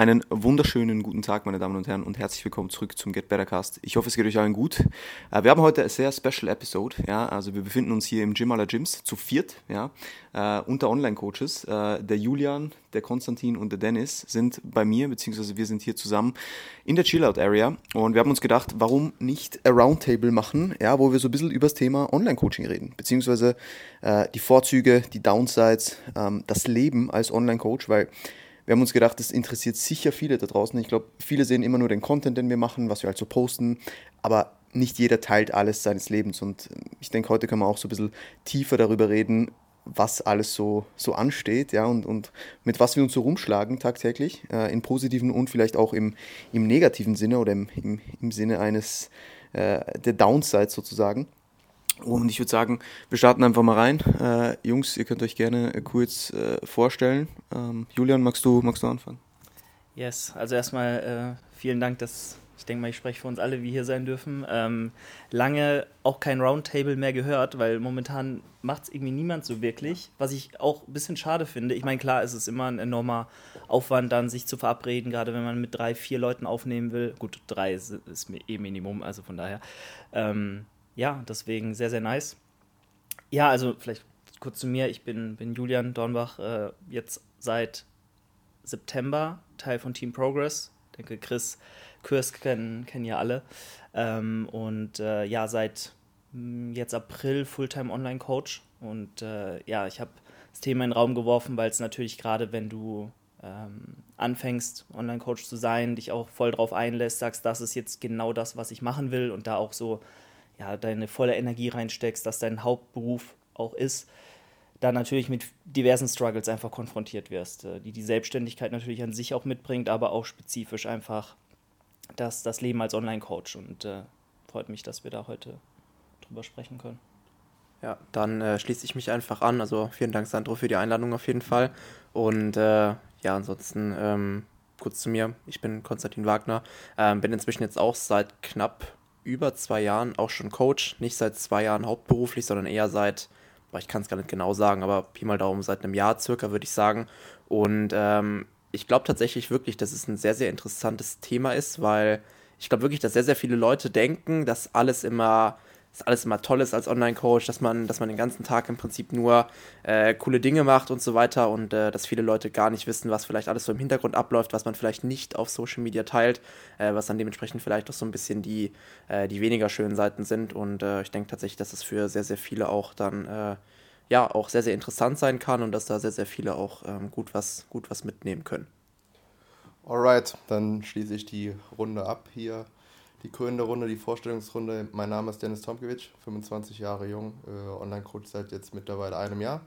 Einen wunderschönen guten Tag, meine Damen und Herren, und herzlich willkommen zurück zum Get Better Cast. Ich hoffe, es geht euch allen gut. Äh, wir haben heute eine sehr special Episode. Ja, also wir befinden uns hier im Gym aller Gyms zu viert, ja, äh, unter Online-Coaches. Äh, der Julian, der Konstantin und der Dennis sind bei mir, beziehungsweise wir sind hier zusammen in der Chillout-Area. Und wir haben uns gedacht, warum nicht ein Roundtable machen, ja, wo wir so ein bisschen über das Thema Online-Coaching reden, beziehungsweise die Vorzüge, die Downsides, ähm, das Leben als Online-Coach, weil wir haben uns gedacht, das interessiert sicher viele da draußen. Ich glaube, viele sehen immer nur den Content, den wir machen, was wir halt so posten, aber nicht jeder teilt alles seines Lebens. Und ich denke, heute können wir auch so ein bisschen tiefer darüber reden, was alles so, so ansteht, ja, und, und mit was wir uns so rumschlagen tagtäglich, äh, im positiven und vielleicht auch im, im negativen Sinne oder im, im, im Sinne eines äh, der Downsides sozusagen. Und ich würde sagen, wir starten einfach mal rein. Äh, Jungs, ihr könnt euch gerne äh, kurz äh, vorstellen. Ähm, Julian, magst du, magst du anfangen? Yes, also erstmal äh, vielen Dank, dass ich denke mal, ich spreche für uns alle, wie hier sein dürfen. Ähm, lange auch kein Roundtable mehr gehört, weil momentan macht es irgendwie niemand so wirklich, was ich auch ein bisschen schade finde. Ich meine, klar, es ist immer ein enormer Aufwand, dann sich zu verabreden, gerade wenn man mit drei, vier Leuten aufnehmen will. Gut, drei ist, ist eh Minimum, also von daher. Ähm, ja, deswegen sehr, sehr nice. Ja, also vielleicht kurz zu mir. Ich bin, bin Julian Dornbach, äh, jetzt seit September Teil von Team Progress. Ich denke, Chris, Kürsk kennen, kennen ja alle. Ähm, und äh, ja, seit mh, hm, jetzt April Fulltime Online-Coach. Und äh, ja, ich habe das Thema in den Raum geworfen, weil es natürlich gerade, wenn du ähm, anfängst, Online-Coach zu sein, dich auch voll drauf einlässt, sagst, das ist jetzt genau das, was ich machen will und da auch so ja, deine volle Energie reinsteckst, dass dein Hauptberuf auch ist, da natürlich mit diversen Struggles einfach konfrontiert wirst, äh, die die Selbstständigkeit natürlich an sich auch mitbringt, aber auch spezifisch einfach das, das Leben als Online-Coach. Und äh, freut mich, dass wir da heute drüber sprechen können. Ja, dann äh, schließe ich mich einfach an. Also vielen Dank, Sandro, für die Einladung auf jeden Fall. Und äh, ja, ansonsten ähm, kurz zu mir. Ich bin Konstantin Wagner, ähm, bin inzwischen jetzt auch seit knapp über zwei Jahren auch schon Coach. Nicht seit zwei Jahren hauptberuflich, sondern eher seit, ich kann es gar nicht genau sagen, aber Pi mal Daumen seit einem Jahr circa, würde ich sagen. Und ähm, ich glaube tatsächlich wirklich, dass es ein sehr, sehr interessantes Thema ist, weil ich glaube wirklich, dass sehr, sehr viele Leute denken, dass alles immer dass alles immer toll ist als Online-Coach, dass man, dass man den ganzen Tag im Prinzip nur äh, coole Dinge macht und so weiter und äh, dass viele Leute gar nicht wissen, was vielleicht alles so im Hintergrund abläuft, was man vielleicht nicht auf Social Media teilt, äh, was dann dementsprechend vielleicht auch so ein bisschen die, äh, die weniger schönen Seiten sind. Und äh, ich denke tatsächlich, dass es für sehr, sehr viele auch dann äh, ja auch sehr, sehr interessant sein kann und dass da sehr, sehr viele auch ähm, gut, was, gut was mitnehmen können. Alright, dann schließe ich die Runde ab hier die krönende Runde, die Vorstellungsrunde. Mein Name ist Dennis Tomkiewicz, 25 Jahre jung, äh, Online-Coach seit jetzt mittlerweile einem Jahr.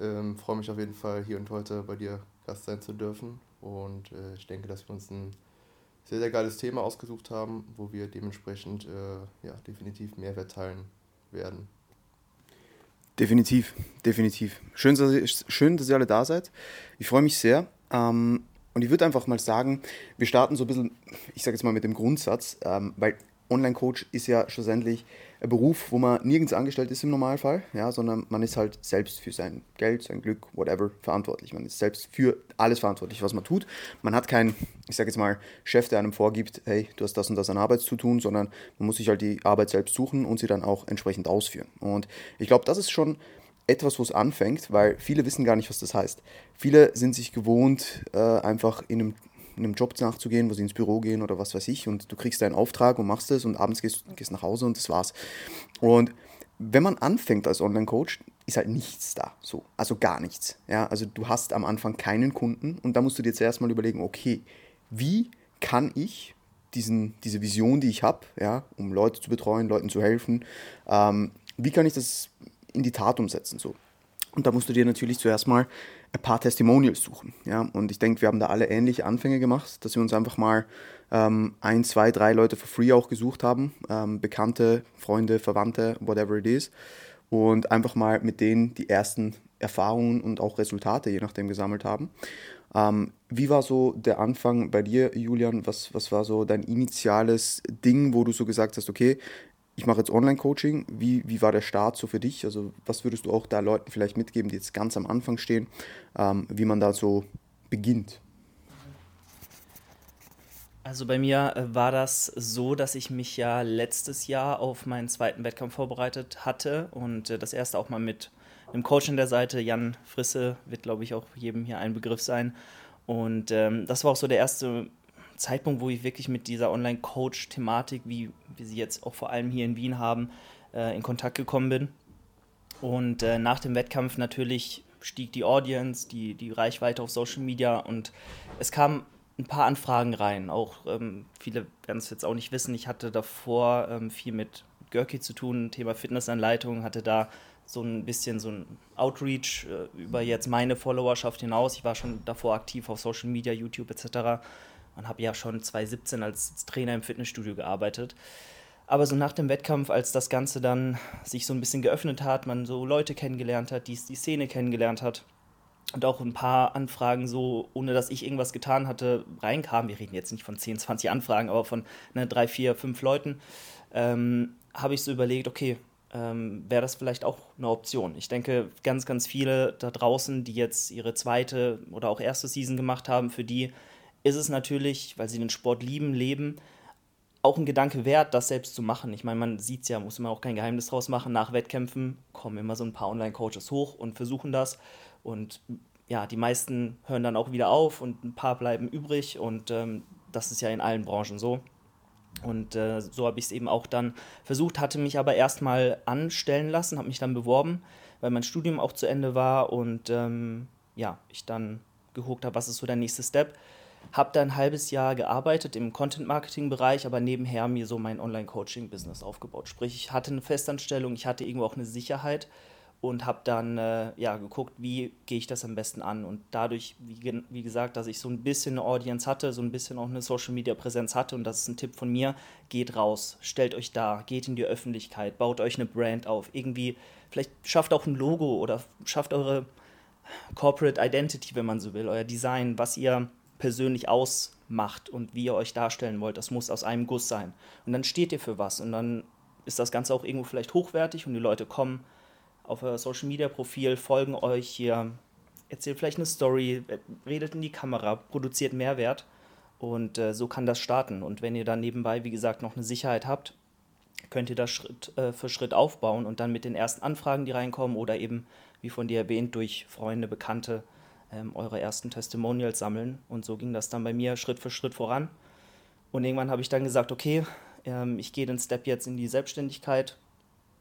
Ähm, Freue mich auf jeden Fall, hier und heute bei dir Gast sein zu dürfen. Und äh, ich denke, dass wir uns ein sehr, sehr geiles Thema ausgesucht haben, wo wir dementsprechend äh, ja, definitiv Mehrwert teilen werden. Definitiv, definitiv. Schön, dass ihr, schön, dass ihr alle da seid. Ich freue mich sehr. Ähm, und ich würde einfach mal sagen, wir starten so ein bisschen, ich sage jetzt mal mit dem Grundsatz, ähm, weil Online-Coach ist ja schlussendlich ein Beruf, wo man nirgends angestellt ist im Normalfall, ja, sondern man ist halt selbst für sein Geld, sein Glück, whatever, verantwortlich. Man ist selbst für alles verantwortlich, was man tut. Man hat keinen, ich sage jetzt mal, Chef, der einem vorgibt, hey, du hast das und das an Arbeit zu tun, sondern man muss sich halt die Arbeit selbst suchen und sie dann auch entsprechend ausführen. Und ich glaube, das ist schon etwas, wo es anfängt, weil viele wissen gar nicht, was das heißt. Viele sind sich gewohnt, äh, einfach in einem, in einem Job nachzugehen, wo sie ins Büro gehen oder was weiß ich und du kriegst deinen Auftrag und machst es und abends gehst, gehst nach Hause und das war's. Und wenn man anfängt als Online-Coach, ist halt nichts da, so, also gar nichts. Ja, also du hast am Anfang keinen Kunden und da musst du dir zuerst mal überlegen, okay, wie kann ich diesen, diese Vision, die ich habe, ja, um Leute zu betreuen, Leuten zu helfen, ähm, wie kann ich das in die Tat umsetzen. So. Und da musst du dir natürlich zuerst mal ein paar Testimonials suchen. Ja? Und ich denke, wir haben da alle ähnliche Anfänge gemacht, dass wir uns einfach mal ähm, ein, zwei, drei Leute for free auch gesucht haben, ähm, Bekannte, Freunde, Verwandte, whatever it is. Und einfach mal mit denen die ersten Erfahrungen und auch Resultate, je nachdem, gesammelt haben. Ähm, wie war so der Anfang bei dir, Julian? Was, was war so dein initiales Ding, wo du so gesagt hast, okay, ich mache jetzt Online-Coaching. Wie, wie war der Start so für dich? Also was würdest du auch da Leuten vielleicht mitgeben, die jetzt ganz am Anfang stehen, ähm, wie man da so beginnt? Also bei mir äh, war das so, dass ich mich ja letztes Jahr auf meinen zweiten Wettkampf vorbereitet hatte und äh, das erste auch mal mit einem Coach an der Seite, Jan Frisse, wird glaube ich auch jedem hier ein Begriff sein. Und ähm, das war auch so der erste Zeitpunkt, wo ich wirklich mit dieser Online-Coach-Thematik, wie wir sie jetzt auch vor allem hier in Wien haben, äh, in Kontakt gekommen bin. Und äh, nach dem Wettkampf natürlich stieg die Audience, die, die Reichweite auf Social Media und es kam ein paar Anfragen rein. Auch ähm, viele werden es jetzt auch nicht wissen. Ich hatte davor ähm, viel mit Görki zu tun, Thema Fitnessanleitung, hatte da so ein bisschen so ein Outreach äh, über jetzt meine Followerschaft hinaus. Ich war schon davor aktiv auf Social Media, YouTube etc. und habe ja schon 2017 als Trainer im Fitnessstudio gearbeitet. Aber so nach dem Wettkampf, als das Ganze dann sich so ein bisschen geöffnet hat, man so Leute kennengelernt hat, die, die Szene kennengelernt hat, und auch ein paar Anfragen so, ohne dass ich irgendwas getan hatte, reinkamen. Wir reden jetzt nicht von 10, 20 Anfragen, aber von ne, drei, vier, fünf Leuten, ähm, habe ich so überlegt, okay, ähm, wäre das vielleicht auch eine Option. Ich denke, ganz, ganz viele da draußen, die jetzt ihre zweite oder auch erste Season gemacht haben, für die ist es natürlich, weil sie den Sport lieben, leben, auch ein Gedanke wert, das selbst zu machen. Ich meine, man sieht es ja, muss man auch kein Geheimnis draus machen. Nach Wettkämpfen kommen immer so ein paar Online-Coaches hoch und versuchen das. Und ja, die meisten hören dann auch wieder auf und ein paar bleiben übrig. Und ähm, das ist ja in allen Branchen so. Und äh, so habe ich es eben auch dann versucht, hatte mich aber erstmal anstellen lassen, habe mich dann beworben, weil mein Studium auch zu Ende war und ähm, ja, ich dann geguckt habe, was ist so der nächste Step. Habe da ein halbes Jahr gearbeitet im Content-Marketing-Bereich, aber nebenher mir so mein Online-Coaching-Business aufgebaut. Sprich, ich hatte eine Festanstellung, ich hatte irgendwo auch eine Sicherheit und habe dann äh, ja, geguckt, wie gehe ich das am besten an. Und dadurch, wie, wie, gesagt, dass ich so ein bisschen eine Audience hatte, so ein bisschen auch eine Social-Media-Präsenz hatte, und das ist ein Tipp von mir, geht raus, stellt euch da, geht in die Öffentlichkeit, baut euch eine Brand auf, irgendwie, vielleicht schafft auch ein Logo oder schafft eure Corporate Identity, wenn man so will, euer Design, was ihr persönlich ausmacht und wie ihr euch darstellen wollt. Das muss aus einem Guss sein. Und dann steht ihr für was und dann ist das Ganze auch irgendwo vielleicht hochwertig und die Leute kommen auf euer Social Media Profil, folgen euch hier, erzählt vielleicht eine Story, redet in die Kamera, produziert Mehrwert und äh, so kann das starten. Und wenn ihr dann nebenbei, wie gesagt, noch eine Sicherheit habt, könnt ihr das Schritt äh, für Schritt aufbauen und dann mit den ersten Anfragen, die reinkommen oder eben, wie von dir erwähnt, durch Freunde, Bekannte ähm, eure ersten Testimonials sammeln. Und so ging das dann bei mir Schritt für Schritt voran. Und irgendwann habe ich dann gesagt, okay, ähm, ich gehe den Step jetzt in die Selbstständigkeit,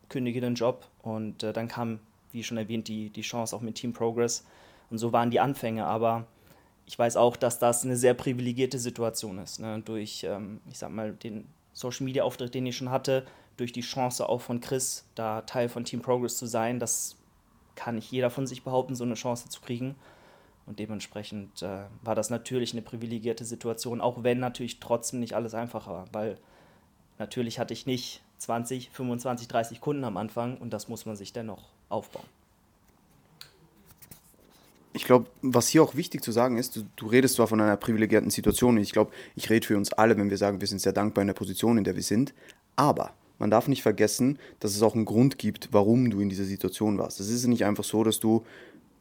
kündige den Job und äh, dann kam, wie schon erwähnt, die, die Chance auch mit Team Progress. Und so waren die Anfänge, aber ich weiß auch, dass das eine sehr privilegierte Situation ist. Ne? Durch, ähm, ich sag mal, den Social Media Auftritt, den ich schon hatte, durch die Chance auch von Chris, da Teil von Team Progress zu sein, das kann nicht jeder von sich behaupten, so eine Chance zu kriegen. Und dementsprechend äh, war das natürlich eine privilegierte Situation, auch wenn natürlich trotzdem nicht alles einfacher war, weil natürlich hatte ich nicht 20, 25, 30 Kunden am Anfang und das muss man sich dennoch aufbauen. Ich glaube, was hier auch wichtig zu sagen ist, du, du redest zwar von einer privilegierten Situation, ich glaube, ich rede für uns alle, wenn wir sagen, wir sind sehr dankbar in der Position, in der wir sind, aber man darf nicht vergessen, dass es auch einen Grund gibt, warum du in dieser Situation warst. Es ist nicht einfach so, dass du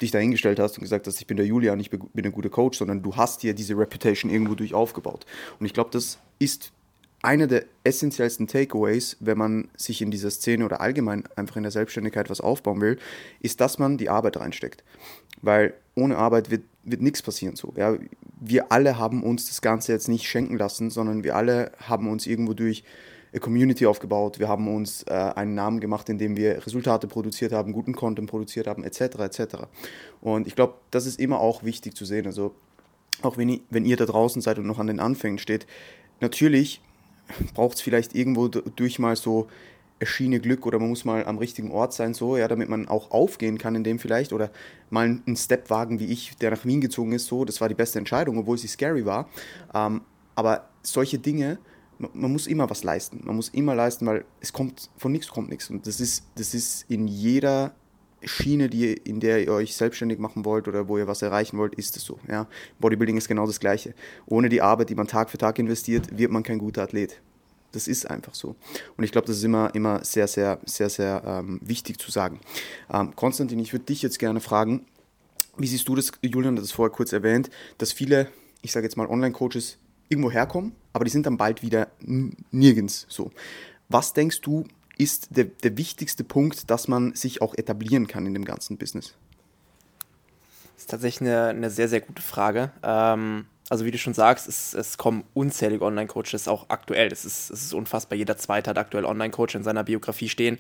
dich dahingestellt hast und gesagt hast, ich bin der Julian, ich bin ein guter Coach, sondern du hast dir diese Reputation irgendwo durch aufgebaut. Und ich glaube, das ist einer der essentiellsten Takeaways, wenn man sich in dieser Szene oder allgemein einfach in der Selbstständigkeit was aufbauen will, ist, dass man die Arbeit reinsteckt. Weil ohne Arbeit wird, wird nichts passieren so. Ja, wir alle haben uns das Ganze jetzt nicht schenken lassen, sondern wir alle haben uns irgendwo durch eine Community aufgebaut, wir haben uns äh, einen Namen gemacht, indem wir Resultate produziert haben, guten Content produziert haben, etc. etc. Und ich glaube, das ist immer auch wichtig zu sehen. Also auch wenn, wenn ihr da draußen seid und noch an den Anfängen steht, natürlich braucht es vielleicht irgendwo durch mal so erschiene Glück oder man muss mal am richtigen Ort sein, so, ja, damit man auch aufgehen kann in dem vielleicht oder mal einen Step wagen, wie ich, der nach Wien gezogen ist, so, das war die beste Entscheidung, obwohl sie scary war. Ähm, aber solche Dinge, man, muss immer was leisten. Man muss immer leisten, weil es kommt, von nichts kommt nichts. Und das ist, das ist in jeder Schiene, die, in der ihr euch selbstständig machen wollt oder wo ihr was erreichen wollt, ist es so. Ja? Bodybuilding ist genau das Gleiche. Ohne die Arbeit, die man Tag für Tag investiert, wird man kein guter Athlet. Das ist einfach so. Und ich glaube, das ist immer, immer sehr, sehr, sehr, sehr ähm, wichtig zu sagen. Ähm, Konstantin, ich würde dich jetzt gerne fragen, wie siehst du das, Julian hat es vorher kurz erwähnt, dass viele, ich sage jetzt mal Online-Coaches irgendwo herkommen, aber die sind dann bald wieder nirgends so. Was denkst du, ist der, der wichtigste Punkt, dass man sich auch etablieren kann in dem ganzen Business? Das ist tatsächlich eine, eine sehr, sehr gute Frage. Ähm, also wie du schon sagst, es, es kommen unzählige Online-Coaches auch aktuell. Es ist, es ist unfassbar. Jeder zweite hat aktuell Online-Coach in seiner Biografie stehen.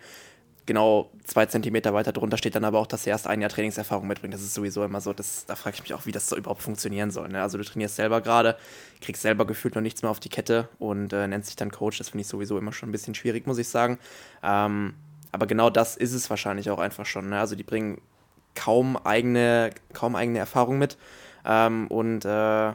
Genau zwei Zentimeter weiter drunter steht dann aber auch, dass er erst ein Jahr Trainingserfahrung mitbringt. Das ist sowieso immer so. Das, da frage ich mich auch, wie das so überhaupt funktionieren soll. Ne? Also du trainierst selber gerade, kriegst selber gefühlt noch nichts mehr auf die Kette und äh, nennst dich dann Coach. Das finde ich sowieso immer schon ein bisschen schwierig, muss ich sagen. Ähm, aber genau das ist es wahrscheinlich auch einfach schon. Ne? Also die bringen kaum eigene, kaum eigene Erfahrung mit. Ähm, und äh,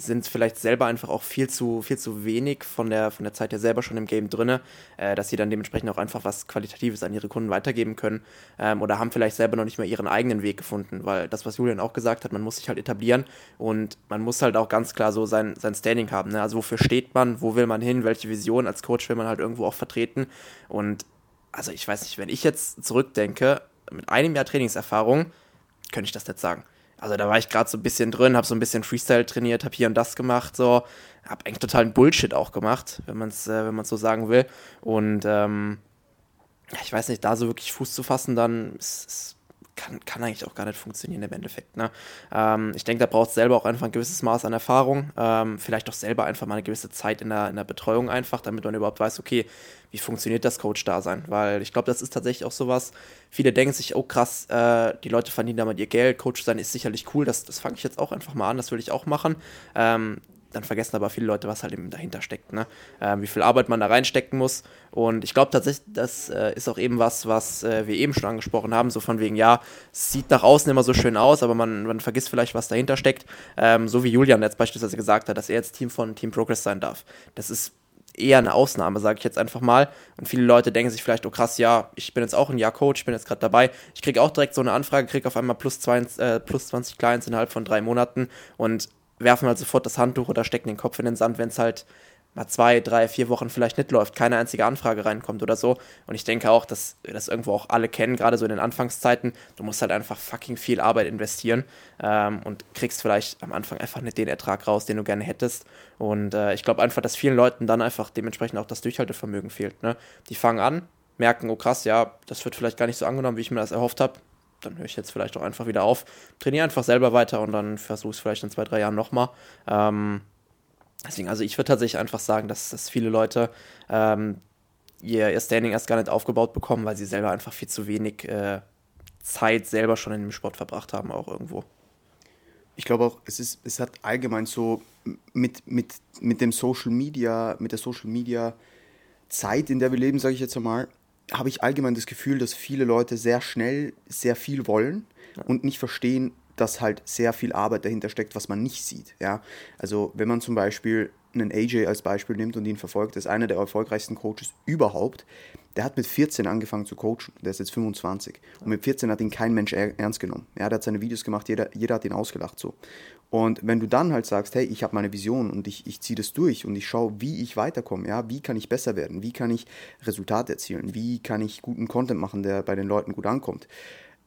sind vielleicht selber einfach auch viel zu, viel zu wenig von der, von der Zeit her selber schon im Game drin, äh, dass sie dann dementsprechend auch einfach was Qualitatives an ihre Kunden weitergeben können ähm, oder haben vielleicht selber noch nicht mehr ihren eigenen Weg gefunden, weil das, was Julian auch gesagt hat, man muss sich halt etablieren und man muss halt auch ganz klar so sein, sein Standing haben. Ne? Also wofür steht man, wo will man hin, welche Vision als Coach will man halt irgendwo auch vertreten und also ich weiß nicht, wenn ich jetzt zurückdenke, mit einem Jahr Trainingserfahrung, könnte ich das nicht sagen. Also da war ich gerade so ein bisschen drin, habe so ein bisschen Freestyle trainiert, habe hier und das gemacht, so, habe eigentlich totalen Bullshit auch gemacht, wenn man es äh, wenn man so sagen will. Und ähm, ich weiß nicht, da so wirklich Fuß zu fassen, dann ist, ist kann, kann eigentlich auch gar nicht funktionieren im Endeffekt. Ne? Ähm, ich denke, da braucht es selber auch einfach ein gewisses Maß an Erfahrung, ähm, vielleicht auch selber einfach mal eine gewisse Zeit in der, in der Betreuung einfach, damit man überhaupt weiß, okay, wie funktioniert das Coach-Dasein? Weil ich glaube, das ist tatsächlich auch sowas, viele denken sich, oh krass, äh, die Leute verdienen damit ihr Geld, Coach sein ist sicherlich cool, das, das fange ich jetzt auch einfach mal an, das will ich auch machen. Ähm, dann vergessen aber viele Leute, was halt eben dahinter steckt, ne? Ähm, wie viel Arbeit man da reinstecken muss. Und ich glaube tatsächlich, das äh, ist auch eben was, was äh, wir eben schon angesprochen haben, so von wegen, ja, es sieht nach außen immer so schön aus, aber man, man vergisst vielleicht, was dahinter steckt. Ähm, so wie Julian jetzt beispielsweise gesagt hat, dass er jetzt Team von Team Progress sein darf. Das ist eher eine Ausnahme, sage ich jetzt einfach mal. Und viele Leute denken sich vielleicht, oh krass, ja, ich bin jetzt auch ein Jahr Coach, ich bin jetzt gerade dabei. Ich kriege auch direkt so eine Anfrage, kriege auf einmal plus, zwei, äh, plus 20 Clients innerhalb von drei Monaten und werfen halt sofort das Handtuch oder stecken den Kopf in den Sand, wenn es halt mal zwei, drei, vier Wochen vielleicht nicht läuft, keine einzige Anfrage reinkommt oder so. Und ich denke auch, dass wir das irgendwo auch alle kennen, gerade so in den Anfangszeiten. Du musst halt einfach fucking viel Arbeit investieren ähm, und kriegst vielleicht am Anfang einfach nicht den Ertrag raus, den du gerne hättest. Und äh, ich glaube einfach, dass vielen Leuten dann einfach dementsprechend auch das Durchhaltevermögen fehlt. Ne? Die fangen an, merken, oh krass, ja, das wird vielleicht gar nicht so angenommen, wie ich mir das erhofft habe dann höre ich jetzt vielleicht auch einfach wieder auf. Trainiere einfach selber weiter und dann versuche es vielleicht in zwei, drei Jahren nochmal. Ähm, deswegen, also ich würde tatsächlich einfach sagen, dass, dass viele Leute ähm, ihr, ihr Standing erst gar nicht aufgebaut bekommen, weil sie selber einfach viel zu wenig äh, Zeit selber schon in dem Sport verbracht haben, auch irgendwo. Ich glaube auch, es, ist, es hat allgemein so mit, mit, mit dem Social Media, mit der Social Media Zeit, in der wir leben, sage ich jetzt einmal, habe ich allgemein das Gefühl, dass viele Leute sehr schnell sehr viel wollen und nicht verstehen, dass halt sehr viel Arbeit dahinter steckt, was man nicht sieht. Ja? Also wenn man zum Beispiel einen AJ als Beispiel nimmt und ihn verfolgt, ist einer der erfolgreichsten Coaches überhaupt. Der hat mit 14 angefangen zu coachen, der ist jetzt 25. Und mit 14 hat ihn kein Mensch ernst genommen. Ja, der hat seine Videos gemacht, jeder, jeder hat ihn ausgelacht so. Und wenn du dann halt sagst, hey, ich habe meine Vision und ich, ich ziehe das durch und ich schaue, wie ich weiterkomme, ja, wie kann ich besser werden, wie kann ich Resultate erzielen, wie kann ich guten Content machen, der bei den Leuten gut ankommt.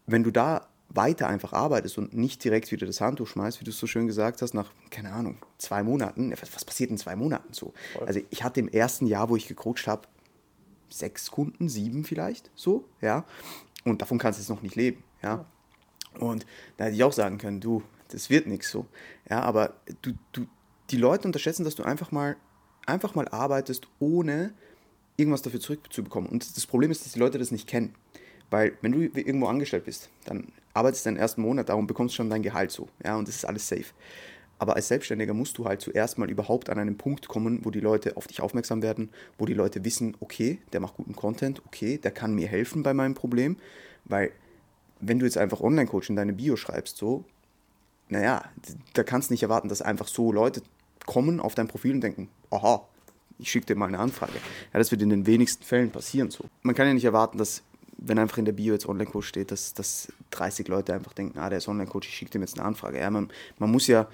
Wenn du da weiter einfach arbeitest und nicht direkt wieder das Handtuch schmeißt, wie du es so schön gesagt hast, nach, keine Ahnung, zwei Monaten. Was, was passiert in zwei Monaten so? Also ich hatte im ersten Jahr, wo ich gecoacht habe, sechs Kunden, sieben vielleicht, so, ja. Und davon kannst du jetzt noch nicht leben, ja. Und da hätte ich auch sagen können, du, das wird nichts so. Ja, aber du, du, die Leute unterschätzen, dass du einfach mal, einfach mal arbeitest, ohne irgendwas dafür zurückzubekommen. Und das Problem ist, dass die Leute das nicht kennen. Weil wenn du irgendwo angestellt bist, dann arbeitest du den ersten Monat da und bekommst schon dein Gehalt so. Ja, und das ist alles safe. Aber als Selbstständiger musst du halt zuerst mal überhaupt an einen Punkt kommen, wo die Leute auf dich aufmerksam werden, wo die Leute wissen, okay, der macht guten Content, okay, der kann mir helfen bei meinem Problem. Weil wenn du jetzt einfach Online-Coach in deine Bio schreibst, so, naja, da kannst du nicht erwarten, dass einfach so Leute kommen auf dein Profil und denken, aha, ich schicke dir mal eine Anfrage. Ja, das wird in den wenigsten Fällen passieren so. Man kann ja nicht erwarten, dass, wenn einfach in der Bio jetzt Online-Coach steht, dass, dass 30 Leute einfach denken, ah, der ist Online-Coach, ich schicke dem jetzt eine Anfrage. Ja, man, man muss ja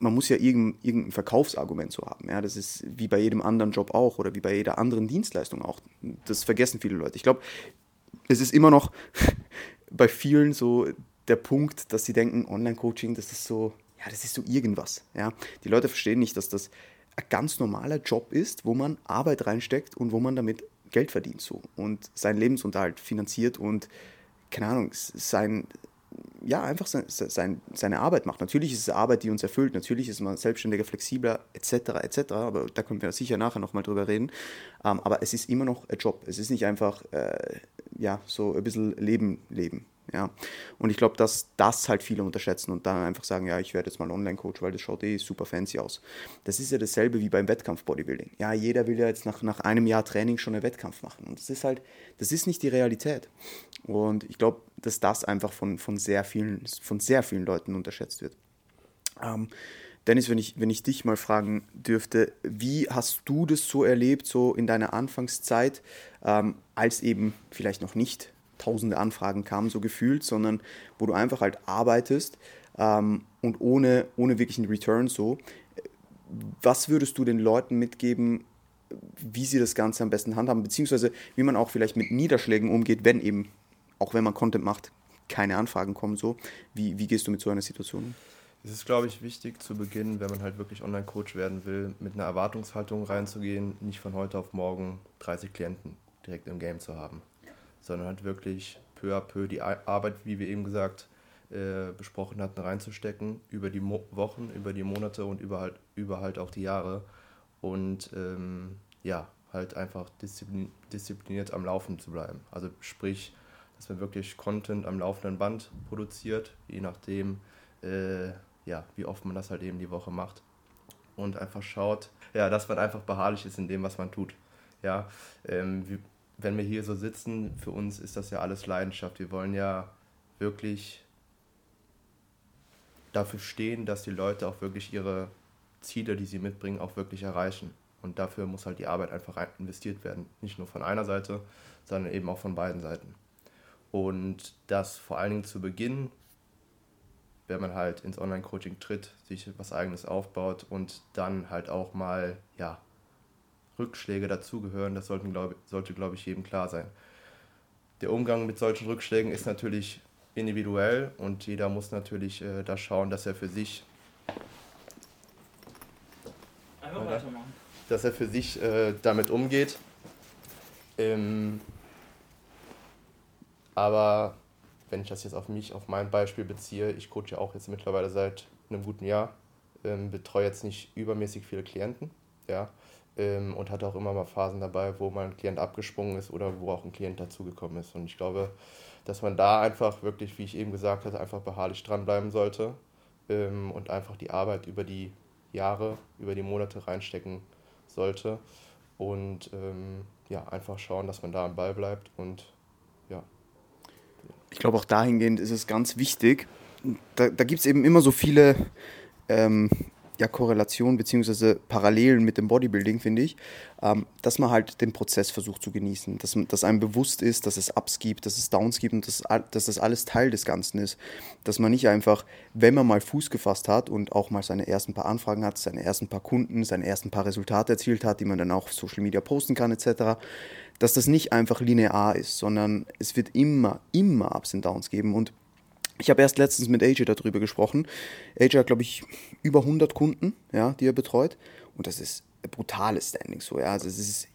man muss ja irgendein, irgendein Verkaufsargument so haben. Ja, das ist wie bei jedem anderen Job auch oder wie bei jeder anderen Dienstleistung auch. Das vergessen viele Leute. Ich glaube, es ist immer noch bei vielen so der Punkt, dass sie denken, Online-Coaching, das ist so, ja, das ist so irgendwas. Ja? Die Leute verstehen nicht, dass das ein ganz normaler Job ist, wo man Arbeit reinsteckt und wo man damit Geld verdient so und seinen Lebensunterhalt finanziert und keine Ahnung, sein, ja, einfach sein, sein, seine Arbeit macht. Natürlich ist es Arbeit, die uns erfüllt, natürlich ist man selbstständiger, flexibler, etc., etc., aber da können wir sicher nachher nochmal drüber reden. Ähm, aber es ist immer noch ein Job. Es ist nicht einfach, äh, ja, so ein bisschen Leben, Leben. Ja. Und ich glaube, dass das halt viele unterschätzen und dann einfach sagen, ja, ich werde jetzt mal Online-Coach, weil das schaut eh super fancy aus. Das ist ja dasselbe wie beim Wettkampf-Bodybuilding. Ja, jeder will ja jetzt nach, nach einem Jahr Training schon einen Wettkampf machen. Und das ist halt, das ist nicht die Realität. Und ich glaube, dass das einfach von, von, sehr vielen, von sehr vielen Leuten unterschätzt wird. Ähm, Dennis, wenn ich, wenn ich dich mal fragen dürfte, wie hast du das so erlebt, so in deiner Anfangszeit, ähm, als eben vielleicht noch nicht tausende Anfragen kamen, so gefühlt, sondern wo du einfach halt arbeitest ähm, und ohne, ohne wirklichen Return so. Was würdest du den Leuten mitgeben, wie sie das Ganze am besten handhaben, beziehungsweise wie man auch vielleicht mit Niederschlägen umgeht, wenn eben, auch wenn man Content macht, keine Anfragen kommen so. Wie, wie gehst du mit so einer Situation um? Es ist, glaube ich, wichtig zu Beginn, wenn man halt wirklich Online-Coach werden will, mit einer Erwartungshaltung reinzugehen, nicht von heute auf morgen 30 Klienten direkt im Game zu haben sondern halt wirklich peu à peu die Arbeit, wie wir eben gesagt äh, besprochen hatten, reinzustecken, über die Mo Wochen, über die Monate und über halt, über halt auch die Jahre. Und ähm, ja, halt einfach disziplin diszipliniert am Laufen zu bleiben. Also sprich, dass man wirklich Content am laufenden Band produziert, je nachdem, äh, ja, wie oft man das halt eben die Woche macht. Und einfach schaut, ja, dass man einfach beharrlich ist in dem, was man tut. Ja, ähm, wie, wenn wir hier so sitzen, für uns ist das ja alles Leidenschaft. Wir wollen ja wirklich dafür stehen, dass die Leute auch wirklich ihre Ziele, die sie mitbringen, auch wirklich erreichen. Und dafür muss halt die Arbeit einfach investiert werden. Nicht nur von einer Seite, sondern eben auch von beiden Seiten. Und das vor allen Dingen zu Beginn, wenn man halt ins Online-Coaching tritt, sich was eigenes aufbaut und dann halt auch mal, ja, Rückschläge dazugehören, das sollten, glaub, sollte, glaube ich, jedem klar sein. Der Umgang mit solchen Rückschlägen ist natürlich individuell und jeder muss natürlich äh, da schauen, dass er für sich dass er für sich äh, damit umgeht. Ähm, aber wenn ich das jetzt auf mich, auf mein Beispiel beziehe, ich coache ja auch jetzt mittlerweile seit einem guten Jahr, ähm, betreue jetzt nicht übermäßig viele Klienten, ja, ähm, und hatte auch immer mal Phasen dabei, wo mal ein Klient abgesprungen ist oder wo auch ein Klient dazugekommen ist. Und ich glaube, dass man da einfach wirklich, wie ich eben gesagt hatte, einfach beharrlich dranbleiben sollte ähm, und einfach die Arbeit über die Jahre, über die Monate reinstecken sollte und ähm, ja, einfach schauen, dass man da am Ball bleibt und. Ich glaube, auch dahingehend ist es ganz wichtig, da, da gibt es eben immer so viele ähm, ja, Korrelation bzw. Parallelen mit dem Bodybuilding, finde ich, ähm, dass man halt den Prozess versucht zu genießen, dass, dass einem bewusst ist, dass es Ups gibt, dass es Downs gibt und dass, dass das alles Teil des Ganzen ist. Dass man nicht einfach, wenn man mal Fuß gefasst hat und auch mal seine ersten paar Anfragen hat, seine ersten paar Kunden, seine ersten paar Resultate erzielt hat, die man dann auch auf Social Media posten kann etc., dass das nicht einfach linear ist, sondern es wird immer, immer Ups und Downs geben und ich habe erst letztens mit AJ darüber gesprochen. AJ hat, glaube ich, über 100 Kunden, ja, die er betreut. Und das ist brutales Standing so, ja. Also es ist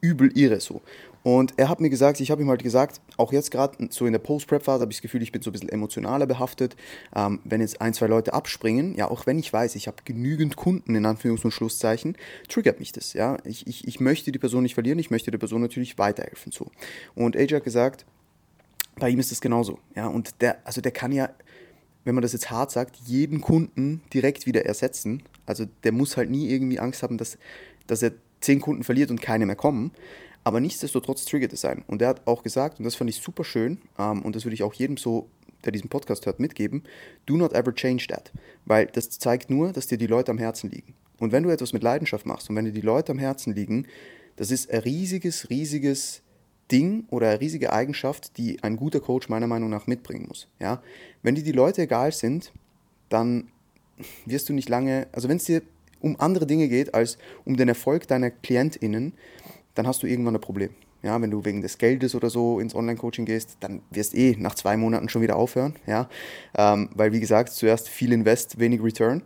übel irre so. Und er hat mir gesagt, ich habe ihm halt gesagt, auch jetzt gerade so in der Post-Prep-Phase habe ich das Gefühl, ich bin so ein bisschen emotionaler behaftet. Ähm, wenn jetzt ein, zwei Leute abspringen, ja, auch wenn ich weiß, ich habe genügend Kunden, in Anführungs- und Schlusszeichen, triggert mich das, ja. Ich, ich, ich möchte die Person nicht verlieren, ich möchte der Person natürlich weiterhelfen, so. Und AJ hat gesagt, bei ihm ist das genauso. Ja, und der, also der kann ja, wenn man das jetzt hart sagt, jeden Kunden direkt wieder ersetzen. Also der muss halt nie irgendwie Angst haben, dass, dass er zehn Kunden verliert und keine mehr kommen. Aber nichtsdestotrotz triggert es sein. Und er hat auch gesagt, und das fand ich super schön, ähm, und das würde ich auch jedem so, der diesen Podcast hört, mitgeben, do not ever change that. Weil das zeigt nur, dass dir die Leute am Herzen liegen. Und wenn du etwas mit Leidenschaft machst und wenn dir die Leute am Herzen liegen, das ist ein riesiges, riesiges Ding oder eine riesige Eigenschaft, die ein guter Coach meiner Meinung nach mitbringen muss. Ja? Wenn dir die Leute egal sind, dann wirst du nicht lange, also wenn es dir um andere Dinge geht als um den Erfolg deiner KlientInnen, dann hast du irgendwann ein Problem. Ja, wenn du wegen des Geldes oder so ins Online-Coaching gehst, dann wirst eh nach zwei Monaten schon wieder aufhören. Ja? Ähm, weil, wie gesagt, zuerst viel Invest, wenig Return.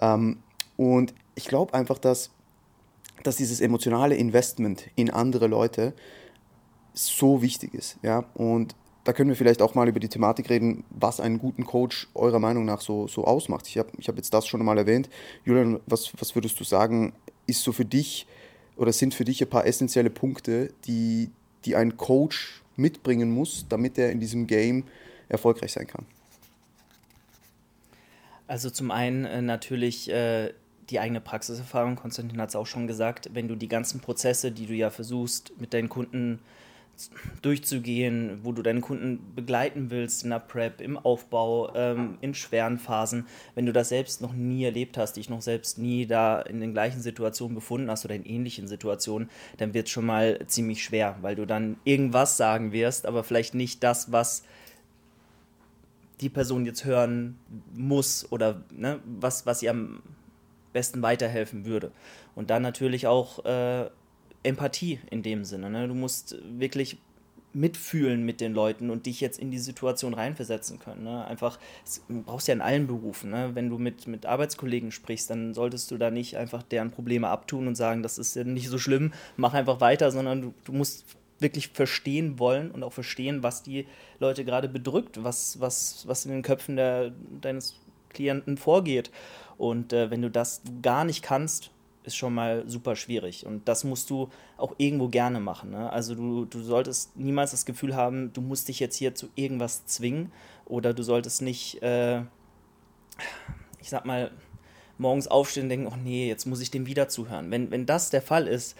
Ähm, und ich glaube einfach, dass dass dieses emotionale Investment in andere Leute so wichtig ist. Ja? Und da können wir vielleicht auch mal über die Thematik reden, was einen guten Coach eurer Meinung nach so, so ausmacht. Ich habe ich hab jetzt das schon mal erwähnt. Julian, was, was würdest du sagen, ist so für dich oder sind für dich ein paar essentielle Punkte, die, die ein Coach mitbringen muss, damit er in diesem Game erfolgreich sein kann? Also zum einen äh, natürlich äh, die eigene Praxiserfahrung. Konstantin hat es auch schon gesagt, wenn du die ganzen Prozesse, die du ja versuchst mit deinen Kunden durchzugehen, wo du deine Kunden begleiten willst in der Prep, im Aufbau, ähm, in schweren Phasen, wenn du das selbst noch nie erlebt hast, dich noch selbst nie da in den gleichen Situationen befunden hast oder in ähnlichen Situationen, dann wird es schon mal ziemlich schwer, weil du dann irgendwas sagen wirst, aber vielleicht nicht das, was die Person jetzt hören muss oder ne, was, was ihr am besten weiterhelfen würde. Und dann natürlich auch äh, Empathie in dem Sinne. Ne? Du musst wirklich mitfühlen mit den Leuten und dich jetzt in die Situation reinversetzen können. Ne? Einfach, du brauchst ja in allen Berufen. Ne? Wenn du mit, mit Arbeitskollegen sprichst, dann solltest du da nicht einfach deren Probleme abtun und sagen, das ist ja nicht so schlimm, mach einfach weiter, sondern du, du musst wirklich verstehen wollen und auch verstehen, was die Leute gerade bedrückt, was, was, was in den Köpfen der, deines Klienten vorgeht. Und äh, wenn du das gar nicht kannst, ist schon mal super schwierig. Und das musst du auch irgendwo gerne machen. Ne? Also du, du solltest niemals das Gefühl haben, du musst dich jetzt hier zu irgendwas zwingen oder du solltest nicht, äh, ich sag mal, morgens aufstehen und denken, oh nee, jetzt muss ich dem wieder zuhören. Wenn, wenn das der Fall ist,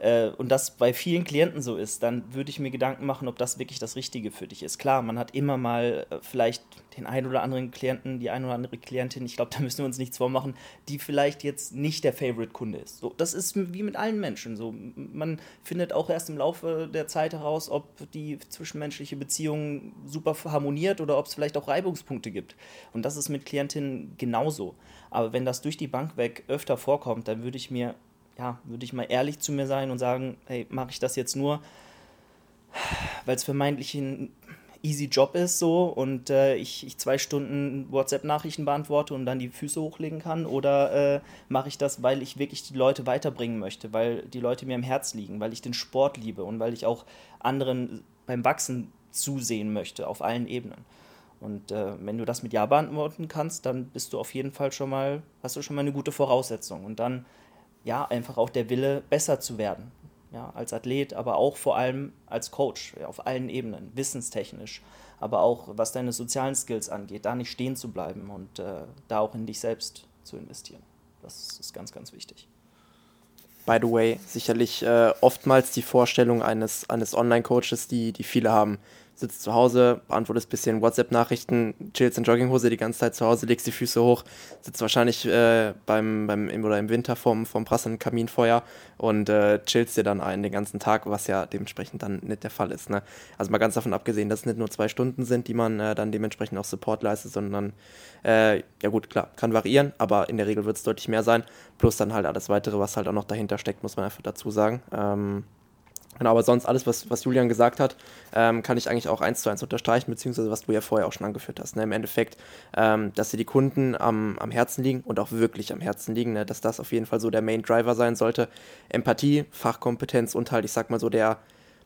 äh, und das bei vielen Klienten so ist, dann würde ich mir Gedanken machen, ob das wirklich das Richtige für dich ist. Klar, man hat immer mal äh, vielleicht den einen oder anderen Klienten, die eine oder andere Klientin, ich glaube, da müssen wir uns nichts vormachen, die vielleicht jetzt nicht der Favorite-Kunde ist. So, das ist wie mit allen Menschen so. Man findet auch erst im Laufe der Zeit heraus, ob die zwischenmenschliche Beziehung super harmoniert oder ob es vielleicht auch Reibungspunkte gibt. Und das ist mit Klientinnen genauso. Aber wenn das durch die Bank weg öfter vorkommt, dann würde ich mir ja, würde ich mal ehrlich zu mir sein und sagen, hey, mache ich das jetzt nur, weil es vermeintlich ein easy Job ist so und äh, ich, ich zwei Stunden WhatsApp-Nachrichten beantworte und dann die Füße hochlegen kann oder äh, mache ich das, weil ich wirklich die Leute weiterbringen möchte, weil die Leute mir im Herz liegen, weil ich den Sport liebe und weil ich auch anderen beim Wachsen zusehen möchte auf allen Ebenen. Und äh, wenn du das mit Ja beantworten kannst, dann bist du auf jeden Fall schon mal, hast du schon mal eine gute Voraussetzung. Und dann ja, einfach auch der Wille, besser zu werden. Ja, als Athlet, aber auch vor allem als Coach, ja, auf allen Ebenen, wissenstechnisch, aber auch was deine sozialen Skills angeht, da nicht stehen zu bleiben und äh, da auch in dich selbst zu investieren. Das ist ganz, ganz wichtig. By the way, sicherlich äh, oftmals die Vorstellung eines, eines Online-Coaches, die, die viele haben sitzt zu Hause, beantwortest ein bisschen WhatsApp-Nachrichten, chillst in Jogginghose die ganze Zeit zu Hause, legst die Füße hoch, sitzt wahrscheinlich äh, beim, beim im, oder im Winter vorm, vorm prassenden Kaminfeuer und äh, chillst dir dann ein den ganzen Tag, was ja dementsprechend dann nicht der Fall ist. Ne? Also mal ganz davon abgesehen, dass es nicht nur zwei Stunden sind, die man äh, dann dementsprechend auch Support leistet, sondern äh, ja gut, klar, kann variieren, aber in der Regel wird es deutlich mehr sein. Plus dann halt alles weitere, was halt auch noch dahinter steckt, muss man einfach dazu sagen. Ähm, Genau, aber sonst alles, was, was Julian gesagt hat, ähm, kann ich eigentlich auch eins zu eins unterstreichen, beziehungsweise was du ja vorher auch schon angeführt hast. Ne? Im Endeffekt, ähm, dass dir die Kunden am, am Herzen liegen und auch wirklich am Herzen liegen, ne? dass das auf jeden Fall so der Main Driver sein sollte. Empathie, Fachkompetenz und halt, ich sag mal so, der,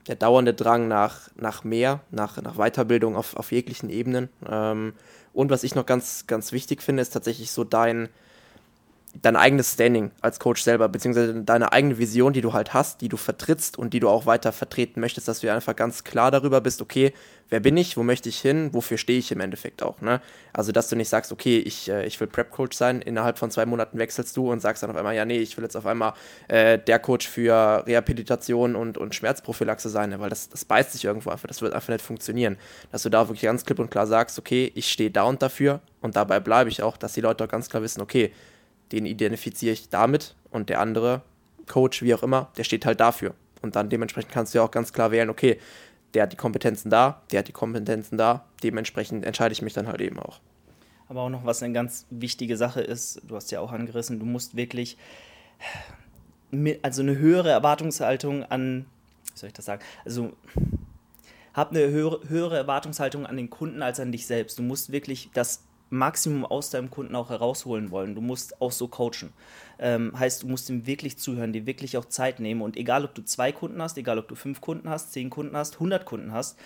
der dauernde Drang nach, nach mehr, nach, nach Weiterbildung auf, auf jeglichen Ebenen. Ähm, und was ich noch ganz, ganz wichtig finde, ist tatsächlich so dein, dein eigenes Standing als Coach selber, beziehungsweise deine eigene Vision, die du halt hast, die du vertrittst und die du auch weiter vertreten möchtest, dass du einfach ganz klar darüber bist, okay, wer bin ich, wo möchte ich hin, wofür stehe ich im Endeffekt auch, ne? Also, dass du nicht sagst, okay, ich, äh, ich will Prep-Coach sein, innerhalb von zwei Monaten wechselst du und sagst dann auf einmal, ja, nee, ich will jetzt auf einmal äh, der Coach für Rehabilitation und, und Schmerzprophylaxe sein, ne? weil das, das beißt sich irgendwo einfach, das wird einfach nicht funktionieren. Dass du da wirklich ganz klipp und klar sagst, okay, ich stehe da und dafür und dabei bleibe ich auch, dass die Leute auch ganz klar wissen, okay, den identifiziere ich damit und der andere Coach, wie auch immer, der steht halt dafür. Und dann dementsprechend kannst du ja auch ganz klar wählen, okay, der hat die Kompetenzen da, der hat die Kompetenzen da, dementsprechend entscheide ich mich dann halt eben auch. Aber auch noch was eine ganz wichtige Sache ist, du hast ja auch angerissen, du musst wirklich also eine höhere Erwartungshaltung an, wie soll ich das sagen, also hab eine höhere, höhere Erwartungshaltung an den Kunden als an dich selbst. Du musst wirklich das Maximum aus deinem Kunden auch herausholen wollen. Du musst auch so coachen. Ähm, heißt, du musst ihm wirklich zuhören, dir wirklich auch Zeit nehmen. Und egal, ob du zwei Kunden hast, egal, ob du fünf Kunden hast, zehn Kunden hast, 100 Kunden hast,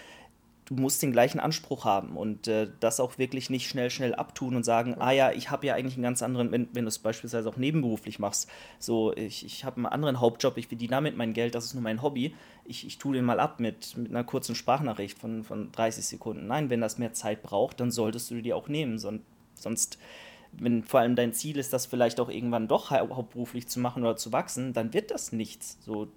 du musst den gleichen Anspruch haben und äh, das auch wirklich nicht schnell, schnell abtun und sagen, ah ja, ich habe ja eigentlich einen ganz anderen, wenn, wenn du es beispielsweise auch nebenberuflich machst, so, ich, ich habe einen anderen Hauptjob, ich verdiene damit mein Geld, das ist nur mein Hobby, ich, ich tue den mal ab mit, mit einer kurzen Sprachnachricht von, von 30 Sekunden. Nein, wenn das mehr Zeit braucht, dann solltest du die auch nehmen, Son sonst wenn vor allem dein Ziel ist, das vielleicht auch irgendwann doch hauptberuflich zu machen oder zu wachsen, dann wird das nichts. So,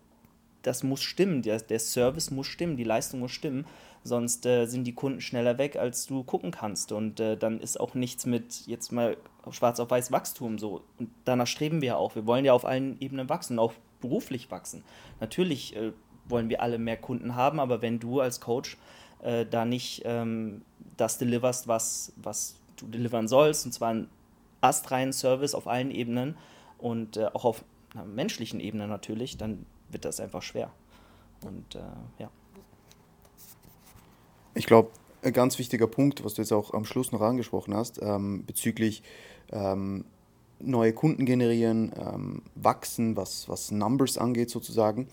das muss stimmen, der, der Service muss stimmen, die Leistung muss stimmen, sonst äh, sind die Kunden schneller weg, als du gucken kannst. Und äh, dann ist auch nichts mit jetzt mal schwarz auf weiß Wachstum so. Und danach streben wir auch. Wir wollen ja auf allen Ebenen wachsen, auch beruflich wachsen. Natürlich äh, wollen wir alle mehr Kunden haben, aber wenn du als Coach äh, da nicht ähm, das deliverst, was, was du delivern sollst, und zwar einen astreinen Service auf allen Ebenen und äh, auch auf einer menschlichen Ebene natürlich, dann wird das einfach schwer. Und äh, ja. Ich glaube, ein ganz wichtiger Punkt, was du jetzt auch am Schluss noch angesprochen hast, ähm, bezüglich ähm, neue Kunden generieren, ähm, wachsen, was, was Numbers angeht sozusagen,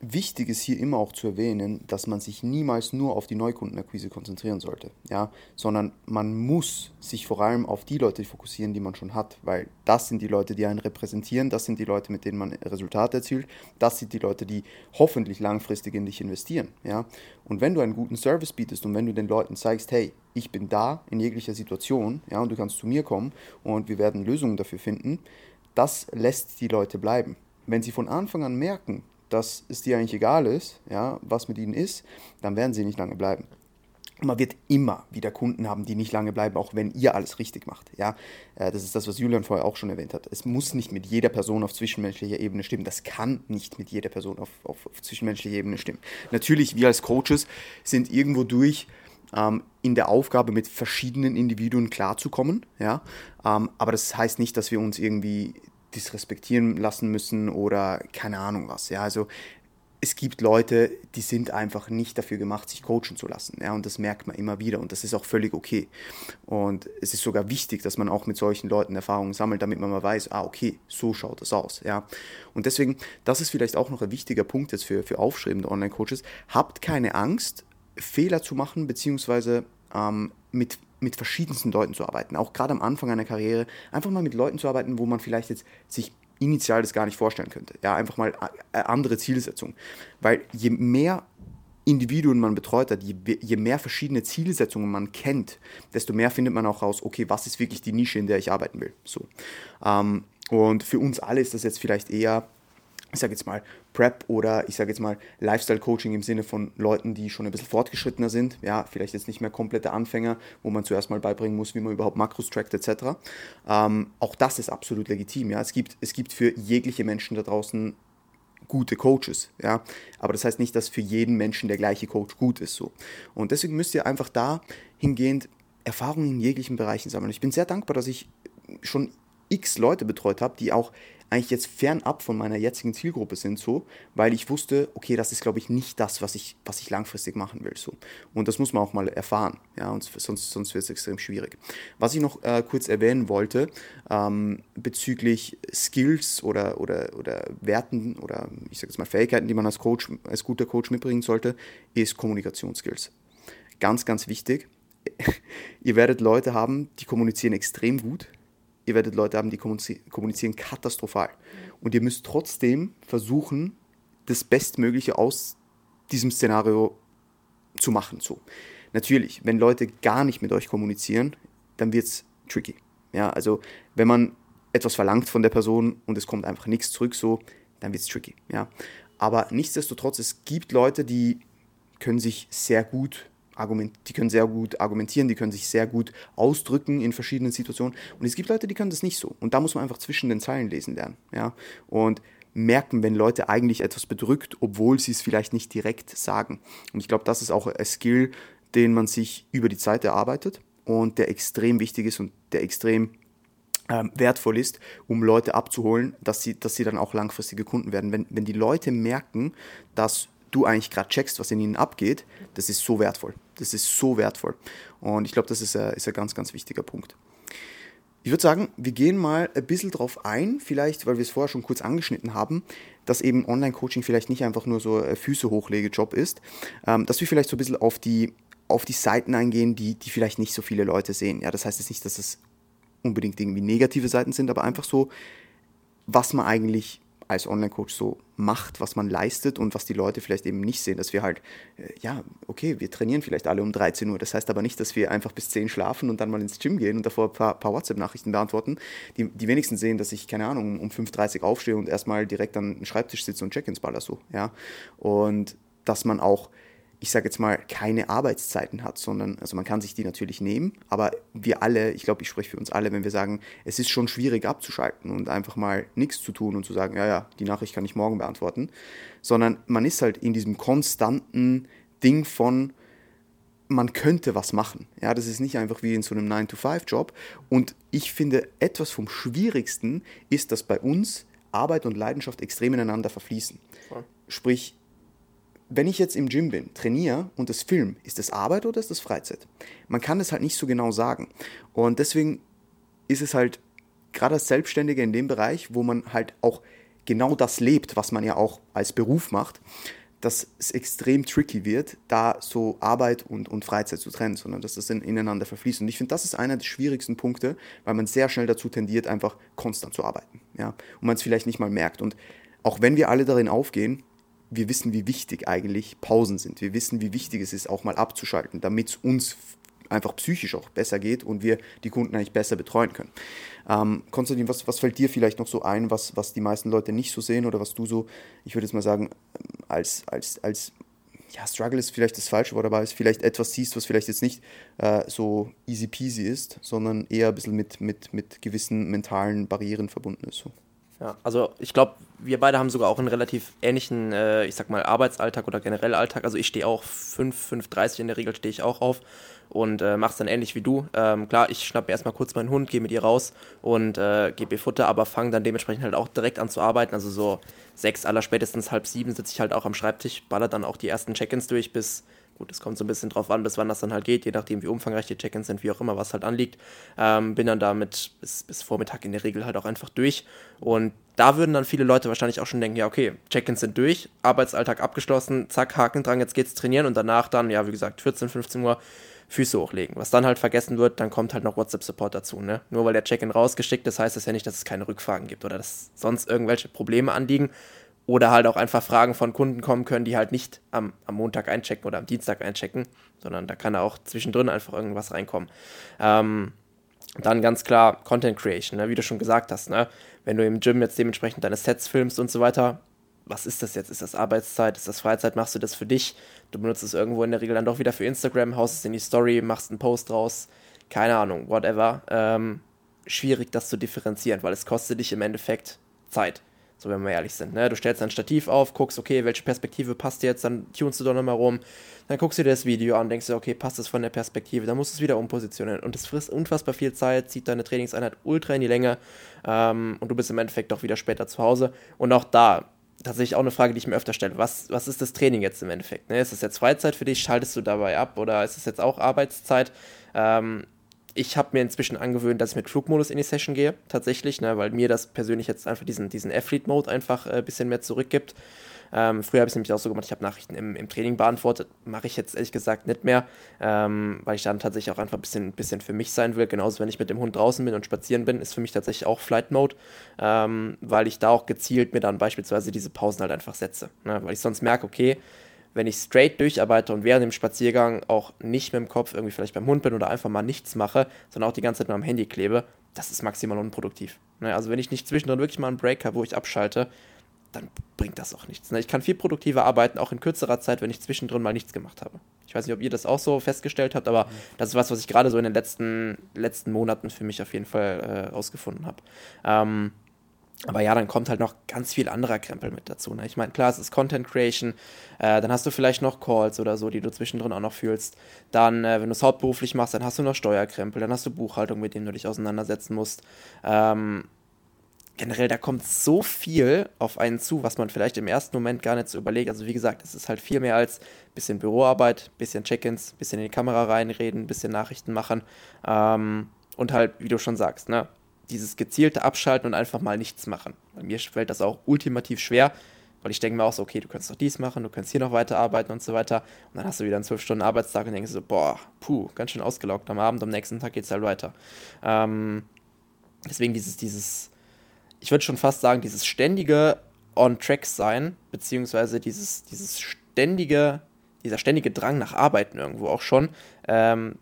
Wichtig ist hier immer auch zu erwähnen, dass man sich niemals nur auf die Neukundenakquise konzentrieren sollte, ja, sondern man muss sich vor allem auf die Leute fokussieren, die man schon hat, weil das sind die Leute, die einen repräsentieren, das sind die Leute, mit denen man Resultate erzielt, das sind die Leute, die hoffentlich langfristig in dich investieren, ja. Und wenn du einen guten Service bietest und wenn du den Leuten zeigst, hey, ich bin da in jeglicher Situation, ja, und du kannst zu mir kommen und wir werden Lösungen dafür finden, das lässt die Leute bleiben. Wenn sie von Anfang an merken, dass es dir eigentlich egal ist, ja, was mit ihnen ist, dann werden sie nicht lange bleiben. man wird immer wieder Kunden haben, die nicht lange bleiben, auch wenn ihr alles richtig macht. Ja, äh, das ist das, was Julian vorher auch schon erwähnt hat. Es muss nicht mit jeder Person auf zwischenmenschlicher Ebene stimmen. Das kann nicht mit jeder Person auf, auf, auf zwischenmenschlicher Ebene stimmen. Natürlich, wir als Coaches sind irgendwo durch ähm, in der Aufgabe, mit verschiedenen Individuen klarzukommen. Ja? Ähm, aber das heißt nicht, dass wir uns irgendwie disrespektieren lassen müssen oder keine Ahnung was. Ja, also es gibt Leute, die sind einfach nicht dafür gemacht, sich coachen zu lassen. Ja, und das merkt man immer wieder und das ist auch völlig okay. Und es ist sogar wichtig, dass man auch mit solchen Leuten Erfahrungen sammelt, damit man mal weiß, ah, okay, so schaut das aus. Ja, und deswegen, das ist vielleicht auch noch ein wichtiger Punkt jetzt für, für aufstrebende Online-Coaches. Habt keine Angst, Fehler zu machen, beziehungsweise ähm, mit mit verschiedensten Leuten zu arbeiten, auch gerade am Anfang einer Karriere, einfach mal mit Leuten zu arbeiten, wo man vielleicht jetzt sich initial das gar nicht vorstellen könnte. Ja, einfach mal äh, andere Zielsetzung. Weil je mehr Individuen man betreut hat, je, je, mehr verschiedene Zielsetzungen man kennt, desto mehr findet man auch raus, okay, was ist wirklich die Nische, in der ich arbeiten will. So. Ähm, und für uns alle ist das jetzt vielleicht eher ich sage jetzt mal, Prep oder ich sage jetzt mal Lifestyle-Coaching im Sinne von Leuten, die schon ein bisschen fortgeschrittener sind. Ja, vielleicht jetzt nicht mehr komplette Anfänger, wo man zuerst mal beibringen muss, wie man überhaupt Makros trackt etc. Ähm, auch das ist absolut legitim. Ja, es gibt, es gibt für jegliche Menschen da draußen gute Coaches, ja, aber das heißt nicht, dass für jeden Menschen der gleiche Coach gut ist so. Und deswegen müsst ihr einfach da hingehend Erfahrungen in jeglichen Bereichen sammeln. Ich bin sehr dankbar, dass ich schon x Leute betreut habe, die auch eigentlich jetzt fernab von meiner jetzigen Zielgruppe sind, so, weil ich wusste, okay, das ist, glaube ich, nicht das, was ich, was ich langfristig machen will. So. Und das muss man auch mal erfahren, ja, und sonst, sonst wird es extrem schwierig. Was ich noch äh, kurz erwähnen wollte, ähm, bezüglich Skills oder, oder, oder Werten oder ich sage jetzt mal Fähigkeiten, die man als Coach, als guter Coach mitbringen sollte, ist Kommunikationsskills. Ganz, ganz wichtig. Ihr werdet Leute haben, die kommunizieren extrem gut, ihr werdet Leute haben, die kommunizieren katastrophal. Und ihr müsst trotzdem versuchen, das Bestmögliche aus diesem Szenario zu machen. So. Natürlich, wenn Leute gar nicht mit euch kommunizieren, dann wird es tricky. Ja, also wenn man etwas verlangt von der Person und es kommt einfach nichts zurück, so, dann wird es tricky. Ja. Aber nichtsdestotrotz, es gibt Leute, die können sich sehr gut argument, die können sehr gut argumentieren, die können sich sehr gut ausdrücken in verschiedenen Situationen. Und es gibt Leute, die können das nicht so. Und da muss man einfach zwischen den Zeilen lesen lernen. Ja? Und merken, wenn Leute eigentlich etwas bedrückt, obwohl sie es vielleicht nicht direkt sagen. Und ich glaube, das ist auch ein Skill, den man sich über die Zeit erarbeitet und der extrem wichtig ist und der extrem ähm, wertvoll ist, um Leute abzuholen, dass sie, dass sie dann auch langfristige Kunden werden. Wenn, wenn die Leute merken, dass du eigentlich gerade checkst, was in ihnen abgeht, das ist so wertvoll. Das ist so wertvoll. Und ich glaube, das ist ein, ist ein ganz, ganz wichtiger Punkt. Ich würde sagen, wir gehen mal ein bisschen drauf ein, vielleicht, weil wir es vorher schon kurz angeschnitten haben, dass eben Online-Coaching vielleicht nicht einfach nur so ein Füße hochlege Job ist, ähm, dass wir vielleicht so ein bisschen auf die, auf die Seiten eingehen, die, die vielleicht nicht so viele Leute sehen. Ja, das heißt jetzt nicht, dass es unbedingt irgendwie negative Seiten sind, aber einfach so, was man eigentlich als Online-Coach so macht, was man leistet und was die Leute vielleicht eben nicht sehen, dass wir halt, äh, ja, okay, wir trainieren vielleicht alle um 13 Uhr, das heißt aber nicht, dass wir einfach bis 10 schlafen und dann mal ins Gym gehen und davor ein paar, paar WhatsApp-Nachrichten beantworten. Die, die wenigsten sehen, dass ich, keine Ahnung, um 5.30 Uhr aufstehe und erstmal direkt an den Schreibtisch sitze und Check-ins baller so, ja, und dass man auch ich sage jetzt mal, keine Arbeitszeiten hat, sondern, also man kann sich die natürlich nehmen, aber wir alle, ich glaube, ich spreche für uns alle, wenn wir sagen, es ist schon schwierig abzuschalten und einfach mal nichts zu tun und zu sagen, ja, ja, die Nachricht kann ich morgen beantworten, sondern man ist halt in diesem konstanten Ding von, man könnte was machen. Ja, das ist nicht einfach wie in so einem 9-to-5-Job. Und ich finde, etwas vom Schwierigsten ist, dass bei uns Arbeit und Leidenschaft extrem ineinander verfließen. Sprich, wenn ich jetzt im Gym bin, trainiere und das Film, ist das Arbeit oder ist das Freizeit? Man kann das halt nicht so genau sagen. Und deswegen ist es halt gerade als Selbstständiger in dem Bereich, wo man halt auch genau das lebt, was man ja auch als Beruf macht, dass es extrem tricky wird, da so Arbeit und, und Freizeit zu trennen, sondern dass das in, ineinander verfließt. Und ich finde, das ist einer der schwierigsten Punkte, weil man sehr schnell dazu tendiert, einfach konstant zu arbeiten. Ja? Und man es vielleicht nicht mal merkt. Und auch wenn wir alle darin aufgehen, wir wissen, wie wichtig eigentlich Pausen sind. Wir wissen, wie wichtig es ist, auch mal abzuschalten, damit es uns einfach psychisch auch besser geht und wir die Kunden eigentlich besser betreuen können. Ähm, Konstantin, was, was fällt dir vielleicht noch so ein, was, was die meisten Leute nicht so sehen oder was du so, ich würde jetzt mal sagen, als, als, als ja, Struggle ist vielleicht das falsche Wort, aber es vielleicht etwas siehst, was vielleicht jetzt nicht äh, so easy peasy ist, sondern eher ein bisschen mit, mit, mit gewissen mentalen Barrieren verbunden ist. So. Ja, also ich glaube, wir beide haben sogar auch einen relativ ähnlichen, äh, ich sag mal, Arbeitsalltag oder generell Alltag. Also ich stehe auch 5, 5.30 in der Regel stehe ich auch auf und äh, mach's dann ähnlich wie du. Ähm, klar, ich schnappe erstmal kurz meinen Hund, gehe mit ihr raus und äh, gebe ihr Futter, aber fange dann dementsprechend halt auch direkt an zu arbeiten. Also so sechs, aller spätestens halb sieben sitze ich halt auch am Schreibtisch, baller dann auch die ersten Check-ins durch bis Gut, es kommt so ein bisschen drauf an, bis wann das dann halt geht, je nachdem, wie umfangreich die Check-ins sind, wie auch immer, was halt anliegt. Ähm, bin dann damit bis, bis Vormittag in der Regel halt auch einfach durch. Und da würden dann viele Leute wahrscheinlich auch schon denken, ja, okay, Check-ins sind durch, Arbeitsalltag abgeschlossen, zack, Haken dran, jetzt geht's trainieren und danach dann, ja, wie gesagt, 14, 15 Uhr Füße hochlegen. Was dann halt vergessen wird, dann kommt halt noch WhatsApp-Support dazu. Ne? Nur weil der Check-in rausgeschickt ist, heißt das ja nicht, dass es keine Rückfragen gibt oder dass sonst irgendwelche Probleme anliegen. Oder halt auch einfach Fragen von Kunden kommen können, die halt nicht am, am Montag einchecken oder am Dienstag einchecken, sondern da kann auch zwischendrin einfach irgendwas reinkommen. Ähm, dann ganz klar Content Creation, ne? wie du schon gesagt hast. Ne? Wenn du im Gym jetzt dementsprechend deine Sets filmst und so weiter, was ist das jetzt? Ist das Arbeitszeit? Ist das Freizeit? Machst du das für dich? Du benutzt es irgendwo in der Regel dann doch wieder für Instagram, haust es in die Story, machst einen Post raus. Keine Ahnung, whatever. Ähm, schwierig, das zu differenzieren, weil es kostet dich im Endeffekt Zeit. So, wenn wir ehrlich sind. Ne? Du stellst ein Stativ auf, guckst, okay, welche Perspektive passt jetzt, dann tunst du da nochmal rum, dann guckst du dir das Video an, denkst du, okay, passt das von der Perspektive, dann musst du es wieder umpositionieren. Und das frisst unfassbar viel Zeit, zieht deine Trainingseinheit ultra in die Länge ähm, und du bist im Endeffekt doch wieder später zu Hause. Und auch da, tatsächlich auch eine Frage, die ich mir öfter stelle. Was, was ist das Training jetzt im Endeffekt? Ne? Ist das jetzt Freizeit für dich? Schaltest du dabei ab oder ist es jetzt auch Arbeitszeit? Ähm, ich habe mir inzwischen angewöhnt, dass ich mit Flugmodus in die Session gehe, tatsächlich, ne, weil mir das persönlich jetzt einfach diesen, diesen Athlete-Mode einfach ein äh, bisschen mehr zurückgibt. Ähm, früher habe ich es nämlich auch so gemacht, ich habe Nachrichten im, im, Training beantwortet, mache ich jetzt ehrlich gesagt nicht mehr, ähm, weil ich dann tatsächlich auch einfach ein bisschen, bisschen für mich sein will. Genauso, wenn ich mit dem Hund draußen bin und spazieren bin, ist für mich tatsächlich auch Flight Mode, ähm, weil ich da auch gezielt mir dann beispielsweise diese Pausen halt einfach setze. Ne? Weil ich sonst merke, okay, wenn ich straight durcharbeite und während dem Spaziergang auch nicht mit dem Kopf irgendwie vielleicht beim Hund bin oder einfach mal nichts mache, sondern auch die ganze Zeit nur am Handy klebe, das ist maximal unproduktiv. Ne, also wenn ich nicht zwischendrin wirklich mal einen Break habe, wo ich abschalte, dann bringt das auch nichts. Ne, ich kann viel produktiver arbeiten, auch in kürzerer Zeit, wenn ich zwischendrin mal nichts gemacht habe. Ich weiß nicht, ob ihr das auch so festgestellt habt, aber das ist was, was ich gerade so in den letzten, letzten Monaten für mich auf jeden Fall äh, ausgefunden habe. Ähm, aber ja, dann kommt halt noch ganz viel anderer Krempel mit dazu. Ne? Ich meine, klar, es ist Content Creation, äh, dann hast du vielleicht noch Calls oder so, die du zwischendrin auch noch fühlst. Dann, äh, wenn du es hauptberuflich machst, dann hast du noch Steuerkrempel, dann hast du Buchhaltung, mit denen du dich auseinandersetzen musst. Ähm, generell, da kommt so viel auf einen zu, was man vielleicht im ersten Moment gar nicht so überlegt. Also wie gesagt, es ist halt viel mehr als bisschen Büroarbeit, bisschen Check-ins, bisschen in die Kamera reinreden, bisschen Nachrichten machen ähm, und halt, wie du schon sagst, ne, dieses gezielte Abschalten und einfach mal nichts machen. Bei mir fällt das auch ultimativ schwer, weil ich denke mir auch so, okay, du kannst doch dies machen, du kannst hier noch weiterarbeiten und so weiter. Und dann hast du wieder einen 12 Stunden Arbeitstag und denkst so, boah, puh, ganz schön ausgelaugt am Abend, am nächsten Tag geht es halt weiter. Ähm, deswegen dieses, dieses, ich würde schon fast sagen, dieses ständige On-Track sein, beziehungsweise dieses, dieses ständige, dieser ständige Drang nach Arbeiten irgendwo auch schon, ähm,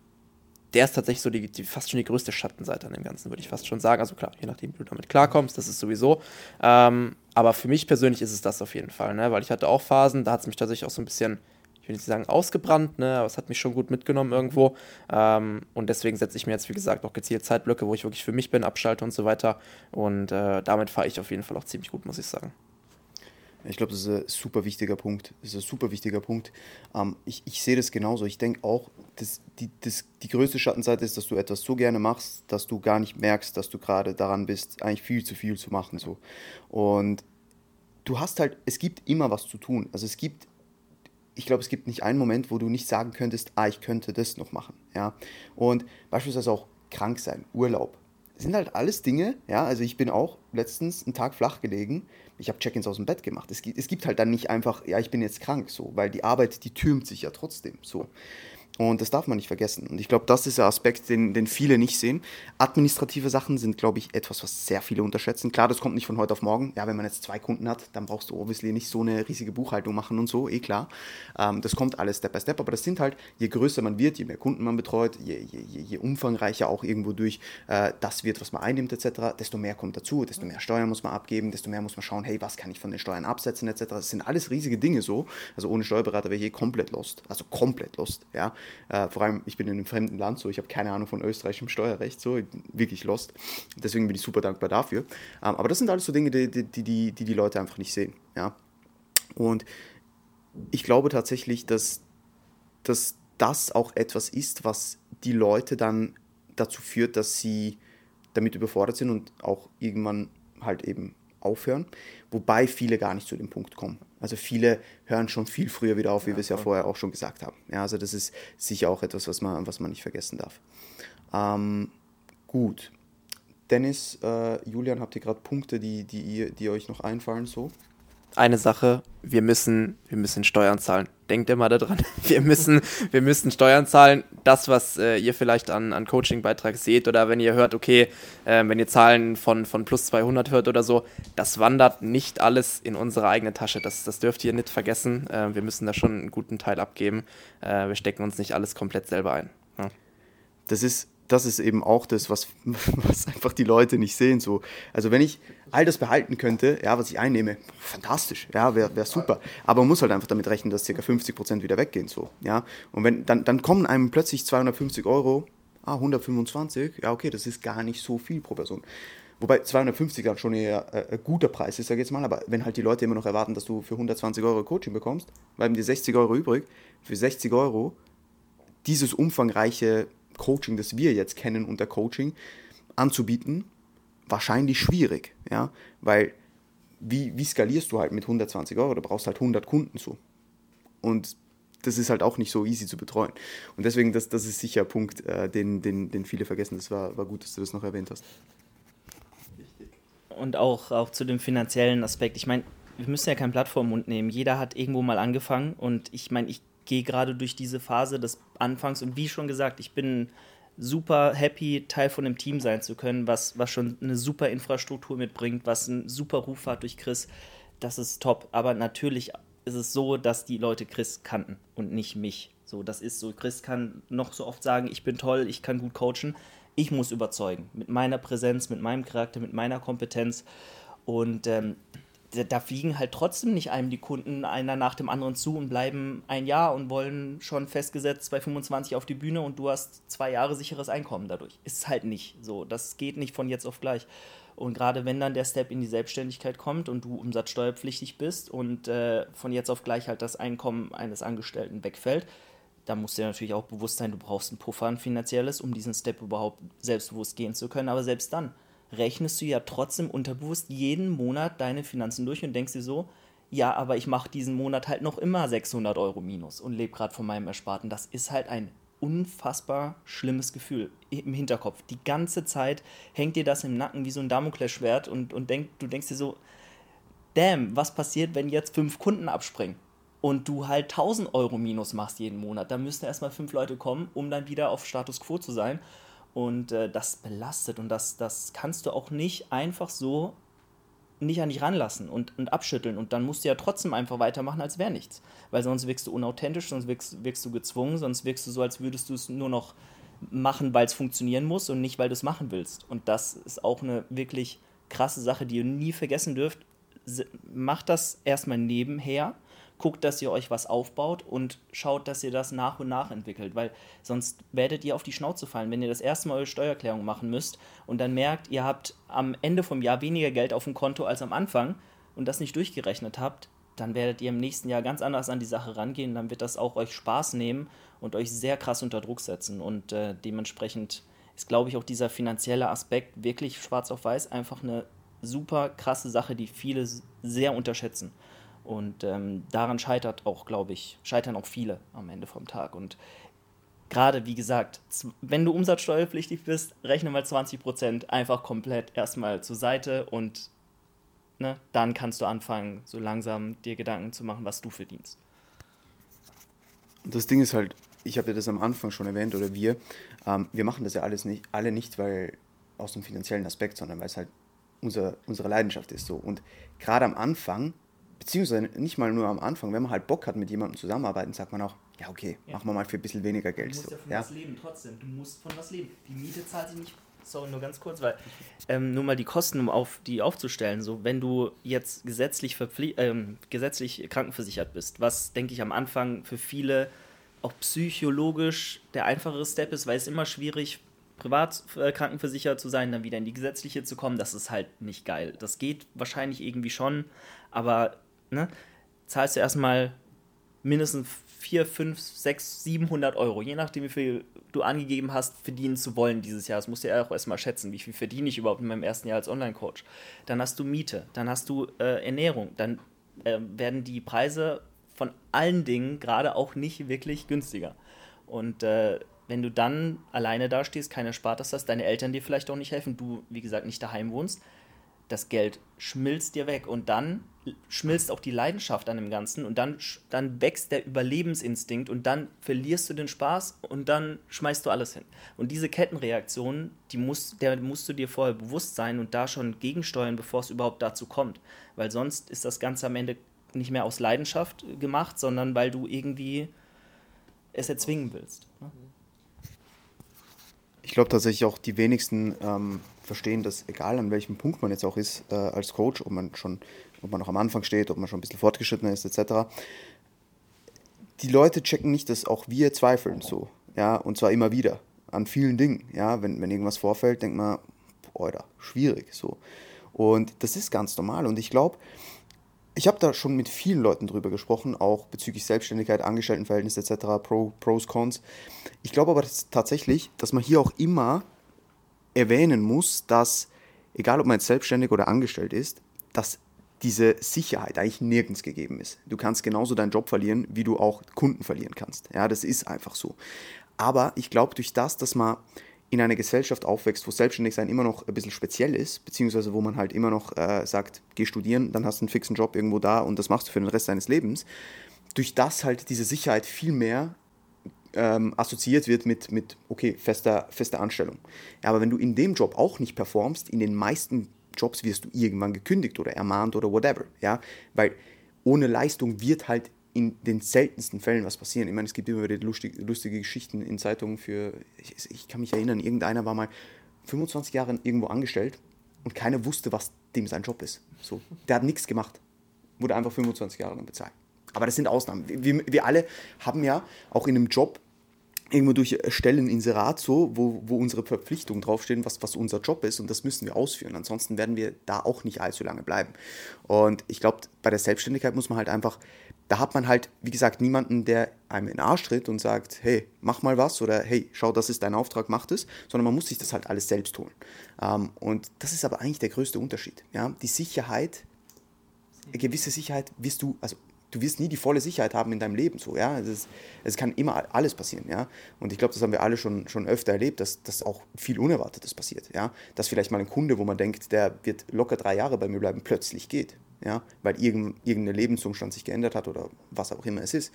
der ist tatsächlich so die, die, fast schon die größte Schattenseite an dem Ganzen, würde ich fast schon sagen. Also klar, je nachdem, wie du damit klarkommst, das ist sowieso. Ähm, aber für mich persönlich ist es das auf jeden Fall, ne? weil ich hatte auch Phasen, da hat es mich tatsächlich auch so ein bisschen, ich will nicht sagen ausgebrannt, ne? aber es hat mich schon gut mitgenommen irgendwo. Ähm, und deswegen setze ich mir jetzt, wie gesagt, auch gezielt Zeitblöcke, wo ich wirklich für mich bin, abschalte und so weiter. Und äh, damit fahre ich auf jeden Fall auch ziemlich gut, muss ich sagen. Ich glaube, das ist ein super wichtiger Punkt. Das ist ein super wichtiger Punkt. Ähm, ich, ich sehe das genauso. Ich denke auch, dass die, das, die größte Schattenseite ist, dass du etwas so gerne machst, dass du gar nicht merkst, dass du gerade daran bist, eigentlich viel zu viel zu machen. So. Und du hast halt, es gibt immer was zu tun. Also es gibt, ich glaube, es gibt nicht einen Moment, wo du nicht sagen könntest, ah, ich könnte das noch machen. Ja? Und beispielsweise auch krank sein, Urlaub. Sind halt alles Dinge, ja, also ich bin auch letztens einen Tag flach gelegen, ich habe Check-ins aus dem Bett gemacht. Es gibt, es gibt halt dann nicht einfach, ja, ich bin jetzt krank, so, weil die Arbeit, die türmt sich ja trotzdem, so. Und das darf man nicht vergessen. Und ich glaube, das ist der Aspekt, den, den viele nicht sehen. Administrative Sachen sind, glaube ich, etwas, was sehr viele unterschätzen. Klar, das kommt nicht von heute auf morgen. Ja, wenn man jetzt zwei Kunden hat, dann brauchst du obviously nicht so eine riesige Buchhaltung machen und so, eh klar. Ähm, das kommt alles Step by Step. Aber das sind halt, je größer man wird, je mehr Kunden man betreut, je, je, je umfangreicher auch irgendwo durch äh, das wird, was man einnimmt, etc., desto mehr kommt dazu, desto mehr Steuern muss man abgeben, desto mehr muss man schauen, hey, was kann ich von den Steuern absetzen, etc. Das sind alles riesige Dinge so. Also ohne Steuerberater wäre ich eh komplett lost. Also komplett lost, ja. Äh, vor allem, ich bin in einem fremden Land, so ich habe keine Ahnung von österreichischem Steuerrecht, so wirklich lost. Deswegen bin ich super dankbar dafür. Ähm, aber das sind alles so Dinge, die die, die, die, die Leute einfach nicht sehen. Ja? Und ich glaube tatsächlich, dass, dass das auch etwas ist, was die Leute dann dazu führt, dass sie damit überfordert sind und auch irgendwann halt eben aufhören, wobei viele gar nicht zu dem Punkt kommen. Also viele hören schon viel früher wieder auf, wie ja, wir es ja vorher auch schon gesagt haben. Ja, also das ist sicher auch etwas, was man, was man nicht vergessen darf. Ähm, gut. Dennis, äh, Julian, habt ihr gerade Punkte, die, die, ihr, die euch noch einfallen so? Eine Sache, wir müssen, wir müssen Steuern zahlen. Denkt immer daran, wir müssen, wir müssen Steuern zahlen. Das, was äh, ihr vielleicht an, an Coaching-Beitrag seht oder wenn ihr hört, okay, äh, wenn ihr Zahlen von, von plus 200 hört oder so, das wandert nicht alles in unsere eigene Tasche. Das, das dürft ihr nicht vergessen. Äh, wir müssen da schon einen guten Teil abgeben. Äh, wir stecken uns nicht alles komplett selber ein. Ja. Das ist das ist eben auch das, was, was einfach die Leute nicht sehen. So. Also wenn ich all das behalten könnte, ja, was ich einnehme, fantastisch, ja, wäre wär super. Aber man muss halt einfach damit rechnen, dass ca. 50% wieder weggehen. So, ja. Und wenn, dann, dann kommen einem plötzlich 250 Euro, ah, 125, ja, okay, das ist gar nicht so viel pro Person. Wobei 250 dann schon eher äh, ein guter Preis ist, sag ich jetzt mal, aber wenn halt die Leute immer noch erwarten, dass du für 120 Euro Coaching bekommst, bleiben dir 60 Euro übrig, für 60 Euro dieses umfangreiche Coaching, das wir jetzt kennen unter Coaching, anzubieten, wahrscheinlich schwierig, ja, weil wie, wie skalierst du halt mit 120 Euro? Du brauchst halt 100 Kunden so. Und das ist halt auch nicht so easy zu betreuen. Und deswegen, das, das ist sicher ein Punkt, äh, den, den, den viele vergessen. Das war, war gut, dass du das noch erwähnt hast. Und auch, auch zu dem finanziellen Aspekt. Ich meine, wir müssen ja kein Blatt vor den Mund nehmen. Jeder hat irgendwo mal angefangen und ich meine, ich gehe gerade durch diese Phase des Anfangs und wie schon gesagt, ich bin super happy, Teil von einem Team sein zu können, was, was schon eine super Infrastruktur mitbringt, was einen super Ruf hat durch Chris. Das ist top. Aber natürlich ist es so, dass die Leute Chris kannten und nicht mich. So, das ist so. Chris kann noch so oft sagen, ich bin toll, ich kann gut coachen. Ich muss überzeugen. Mit meiner Präsenz, mit meinem Charakter, mit meiner Kompetenz. Und ähm, da fliegen halt trotzdem nicht einem die Kunden einer nach dem anderen zu und bleiben ein Jahr und wollen schon festgesetzt bei 25 auf die Bühne und du hast zwei Jahre sicheres Einkommen dadurch. Ist halt nicht so. Das geht nicht von jetzt auf gleich. Und gerade wenn dann der Step in die Selbstständigkeit kommt und du umsatzsteuerpflichtig bist und äh, von jetzt auf gleich halt das Einkommen eines Angestellten wegfällt, da musst du dir natürlich auch bewusst sein, du brauchst ein Puffer, ein finanzielles, um diesen Step überhaupt selbstbewusst gehen zu können. Aber selbst dann rechnest du ja trotzdem unterbewusst jeden Monat deine Finanzen durch und denkst dir so, ja, aber ich mache diesen Monat halt noch immer 600 Euro minus und lebe gerade von meinem Ersparten. Das ist halt ein unfassbar schlimmes Gefühl im Hinterkopf. Die ganze Zeit hängt dir das im Nacken wie so ein Damoklesschwert und, und denk, du denkst dir so, damn, was passiert, wenn jetzt fünf Kunden abspringen? und du halt 1000 Euro minus machst jeden Monat, dann müssten erstmal fünf Leute kommen, um dann wieder auf Status Quo zu sein. Und äh, das belastet und das, das kannst du auch nicht einfach so nicht an dich ranlassen und, und abschütteln. Und dann musst du ja trotzdem einfach weitermachen, als wäre nichts. Weil sonst wirkst du unauthentisch, sonst wirkst, wirkst du gezwungen, sonst wirkst du so, als würdest du es nur noch machen, weil es funktionieren muss und nicht, weil du es machen willst. Und das ist auch eine wirklich krasse Sache, die ihr nie vergessen dürft. Macht das erstmal nebenher guckt, dass ihr euch was aufbaut und schaut, dass ihr das nach und nach entwickelt, weil sonst werdet ihr auf die Schnauze fallen, wenn ihr das erste Mal eure Steuererklärung machen müsst und dann merkt, ihr habt am Ende vom Jahr weniger Geld auf dem Konto als am Anfang und das nicht durchgerechnet habt, dann werdet ihr im nächsten Jahr ganz anders an die Sache rangehen, dann wird das auch euch Spaß nehmen und euch sehr krass unter Druck setzen und äh, dementsprechend ist, glaube ich, auch dieser finanzielle Aspekt wirklich schwarz auf weiß einfach eine super krasse Sache, die viele sehr unterschätzen. Und ähm, daran scheitert auch, glaube ich, scheitern auch viele am Ende vom Tag. Und gerade, wie gesagt, wenn du umsatzsteuerpflichtig bist, rechne mal 20% einfach komplett erstmal zur Seite und ne, dann kannst du anfangen, so langsam dir Gedanken zu machen, was du verdienst. Das Ding ist halt, ich habe ja das am Anfang schon erwähnt, oder wir, ähm, wir machen das ja alles nicht, alle nicht, weil aus dem finanziellen Aspekt, sondern weil es halt unser, unsere Leidenschaft ist so. Und gerade am Anfang beziehungsweise nicht mal nur am Anfang, wenn man halt Bock hat, mit jemandem zusammenarbeiten, sagt man auch, ja okay, ja. machen wir mal für ein bisschen weniger Geld. Du musst so. ja von ja? was leben, trotzdem. Du musst von was leben. Die Miete zahlt sich nicht. Sorry, nur ganz kurz, weil ähm, nur mal die Kosten, um auf die aufzustellen. So, wenn du jetzt gesetzlich, ähm, gesetzlich krankenversichert bist, was denke ich am Anfang für viele auch psychologisch der einfachere Step ist, weil es immer schwierig privat äh, krankenversichert zu sein, dann wieder in die gesetzliche zu kommen, das ist halt nicht geil. Das geht wahrscheinlich irgendwie schon, aber ne, zahlst du erstmal mindestens 4, 5, 6, 700 Euro, je nachdem, wie viel du angegeben hast, verdienen zu wollen dieses Jahr. Das musst du ja auch erstmal schätzen, wie viel verdiene ich überhaupt in meinem ersten Jahr als Online-Coach. Dann hast du Miete, dann hast du äh, Ernährung, dann äh, werden die Preise von allen Dingen gerade auch nicht wirklich günstiger. Und äh, wenn du dann alleine dastehst, keine Spartas hast, deine Eltern dir vielleicht auch nicht helfen, du, wie gesagt, nicht daheim wohnst, das Geld schmilzt dir weg und dann schmilzt auch die Leidenschaft an dem Ganzen und dann, dann wächst der Überlebensinstinkt und dann verlierst du den Spaß und dann schmeißt du alles hin. Und diese Kettenreaktion, die musst, der musst du dir vorher bewusst sein und da schon gegensteuern, bevor es überhaupt dazu kommt. Weil sonst ist das Ganze am Ende nicht mehr aus Leidenschaft gemacht, sondern weil du irgendwie es erzwingen willst. Ne? Ich glaube tatsächlich auch die wenigsten ähm, verstehen, dass egal an welchem Punkt man jetzt auch ist äh, als Coach, ob man schon, ob man noch am Anfang steht, ob man schon ein bisschen fortgeschrittener ist, etc. Die Leute checken nicht, dass auch wir zweifeln so, ja, und zwar immer wieder an vielen Dingen, ja, wenn, wenn irgendwas vorfällt, denkt man, boah, schwierig so. Und das ist ganz normal und ich glaube, ich habe da schon mit vielen Leuten drüber gesprochen, auch bezüglich Selbstständigkeit, Angestelltenverhältnis etc., Pro, Pros, Cons. Ich glaube aber dass tatsächlich, dass man hier auch immer erwähnen muss, dass, egal ob man jetzt selbstständig oder angestellt ist, dass diese Sicherheit eigentlich nirgends gegeben ist. Du kannst genauso deinen Job verlieren, wie du auch Kunden verlieren kannst. Ja, das ist einfach so. Aber ich glaube, durch das, dass man in einer Gesellschaft aufwächst, wo Selbstständigsein immer noch ein bisschen speziell ist, beziehungsweise wo man halt immer noch äh, sagt, geh studieren, dann hast du einen fixen Job irgendwo da und das machst du für den Rest deines Lebens, durch das halt diese Sicherheit viel mehr ähm, assoziiert wird mit, mit okay, fester, fester Anstellung. Ja, aber wenn du in dem Job auch nicht performst, in den meisten Jobs wirst du irgendwann gekündigt oder ermahnt oder whatever. Ja, weil ohne Leistung wird halt in den seltensten Fällen was passieren. Ich meine, es gibt immer wieder lustige, lustige Geschichten in Zeitungen für, ich, ich, kann mich erinnern, irgendeiner war mal 25 Jahre irgendwo angestellt und keiner wusste, was dem sein Job ist. So, der hat nichts gemacht, wurde einfach 25 Jahre lang bezahlt. Aber das sind Ausnahmen. Wir, wir alle haben ja auch in einem Job irgendwo durch Stellen Inserat so, wo, wo unsere Verpflichtungen draufstehen, was, was unser Job ist und das müssen wir ausführen. Ansonsten werden wir da auch nicht allzu lange bleiben. Und ich glaube, bei der Selbstständigkeit muss man halt einfach, da hat man halt, wie gesagt, niemanden, der einem in den Arsch tritt und sagt, hey, mach mal was oder hey, schau, das ist dein Auftrag, mach das, sondern man muss sich das halt alles selbst holen. Ähm, und das ist aber eigentlich der größte Unterschied. Ja? Die Sicherheit, eine gewisse Sicherheit wirst du, also du wirst nie die volle Sicherheit haben in deinem Leben. So, ja? es, es kann immer alles passieren. Ja? Und ich glaube, das haben wir alle schon, schon öfter erlebt, dass, dass auch viel Unerwartetes passiert. Ja? Dass vielleicht mal ein Kunde, wo man denkt, der wird locker drei Jahre bei mir bleiben, plötzlich geht. Ja? Weil irgendein Lebensumstand sich geändert hat oder was auch immer es ist.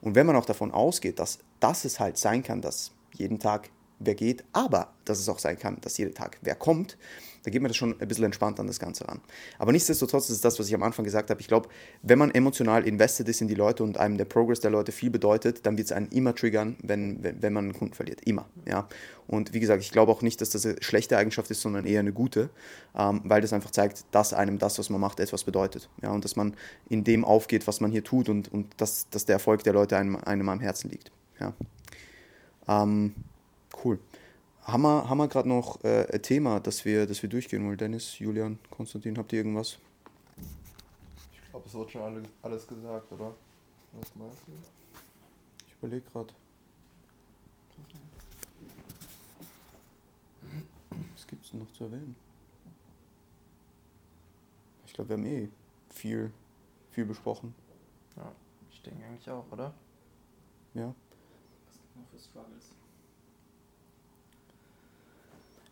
Und wenn man auch davon ausgeht, dass, dass es halt sein kann, dass jeden Tag wer geht, aber dass es auch sein kann, dass jeden Tag wer kommt, da geht man das schon ein bisschen entspannt an das Ganze ran. Aber nichtsdestotrotz ist das, was ich am Anfang gesagt habe. Ich glaube, wenn man emotional invested ist in die Leute und einem der Progress der Leute viel bedeutet, dann wird es einen immer triggern, wenn, wenn, wenn man einen Kunden verliert. Immer. Ja? Und wie gesagt, ich glaube auch nicht, dass das eine schlechte Eigenschaft ist, sondern eher eine gute, ähm, weil das einfach zeigt, dass einem das, was man macht, etwas bedeutet. Ja? Und dass man in dem aufgeht, was man hier tut und, und dass, dass der Erfolg der Leute einem, einem am Herzen liegt. Ja? Ähm, cool. Haben wir, haben wir gerade noch äh, ein Thema, das wir, das wir durchgehen wollen? Dennis, Julian, Konstantin, habt ihr irgendwas? Ich glaube, es wird schon alle, alles gesagt, oder? Was meinst du? Ich überlege gerade. Was gibt es noch zu erwähnen? Ich glaube, wir haben eh viel, viel besprochen. Ja, ich denke eigentlich auch, oder? Ja. Was gibt noch für Struggles?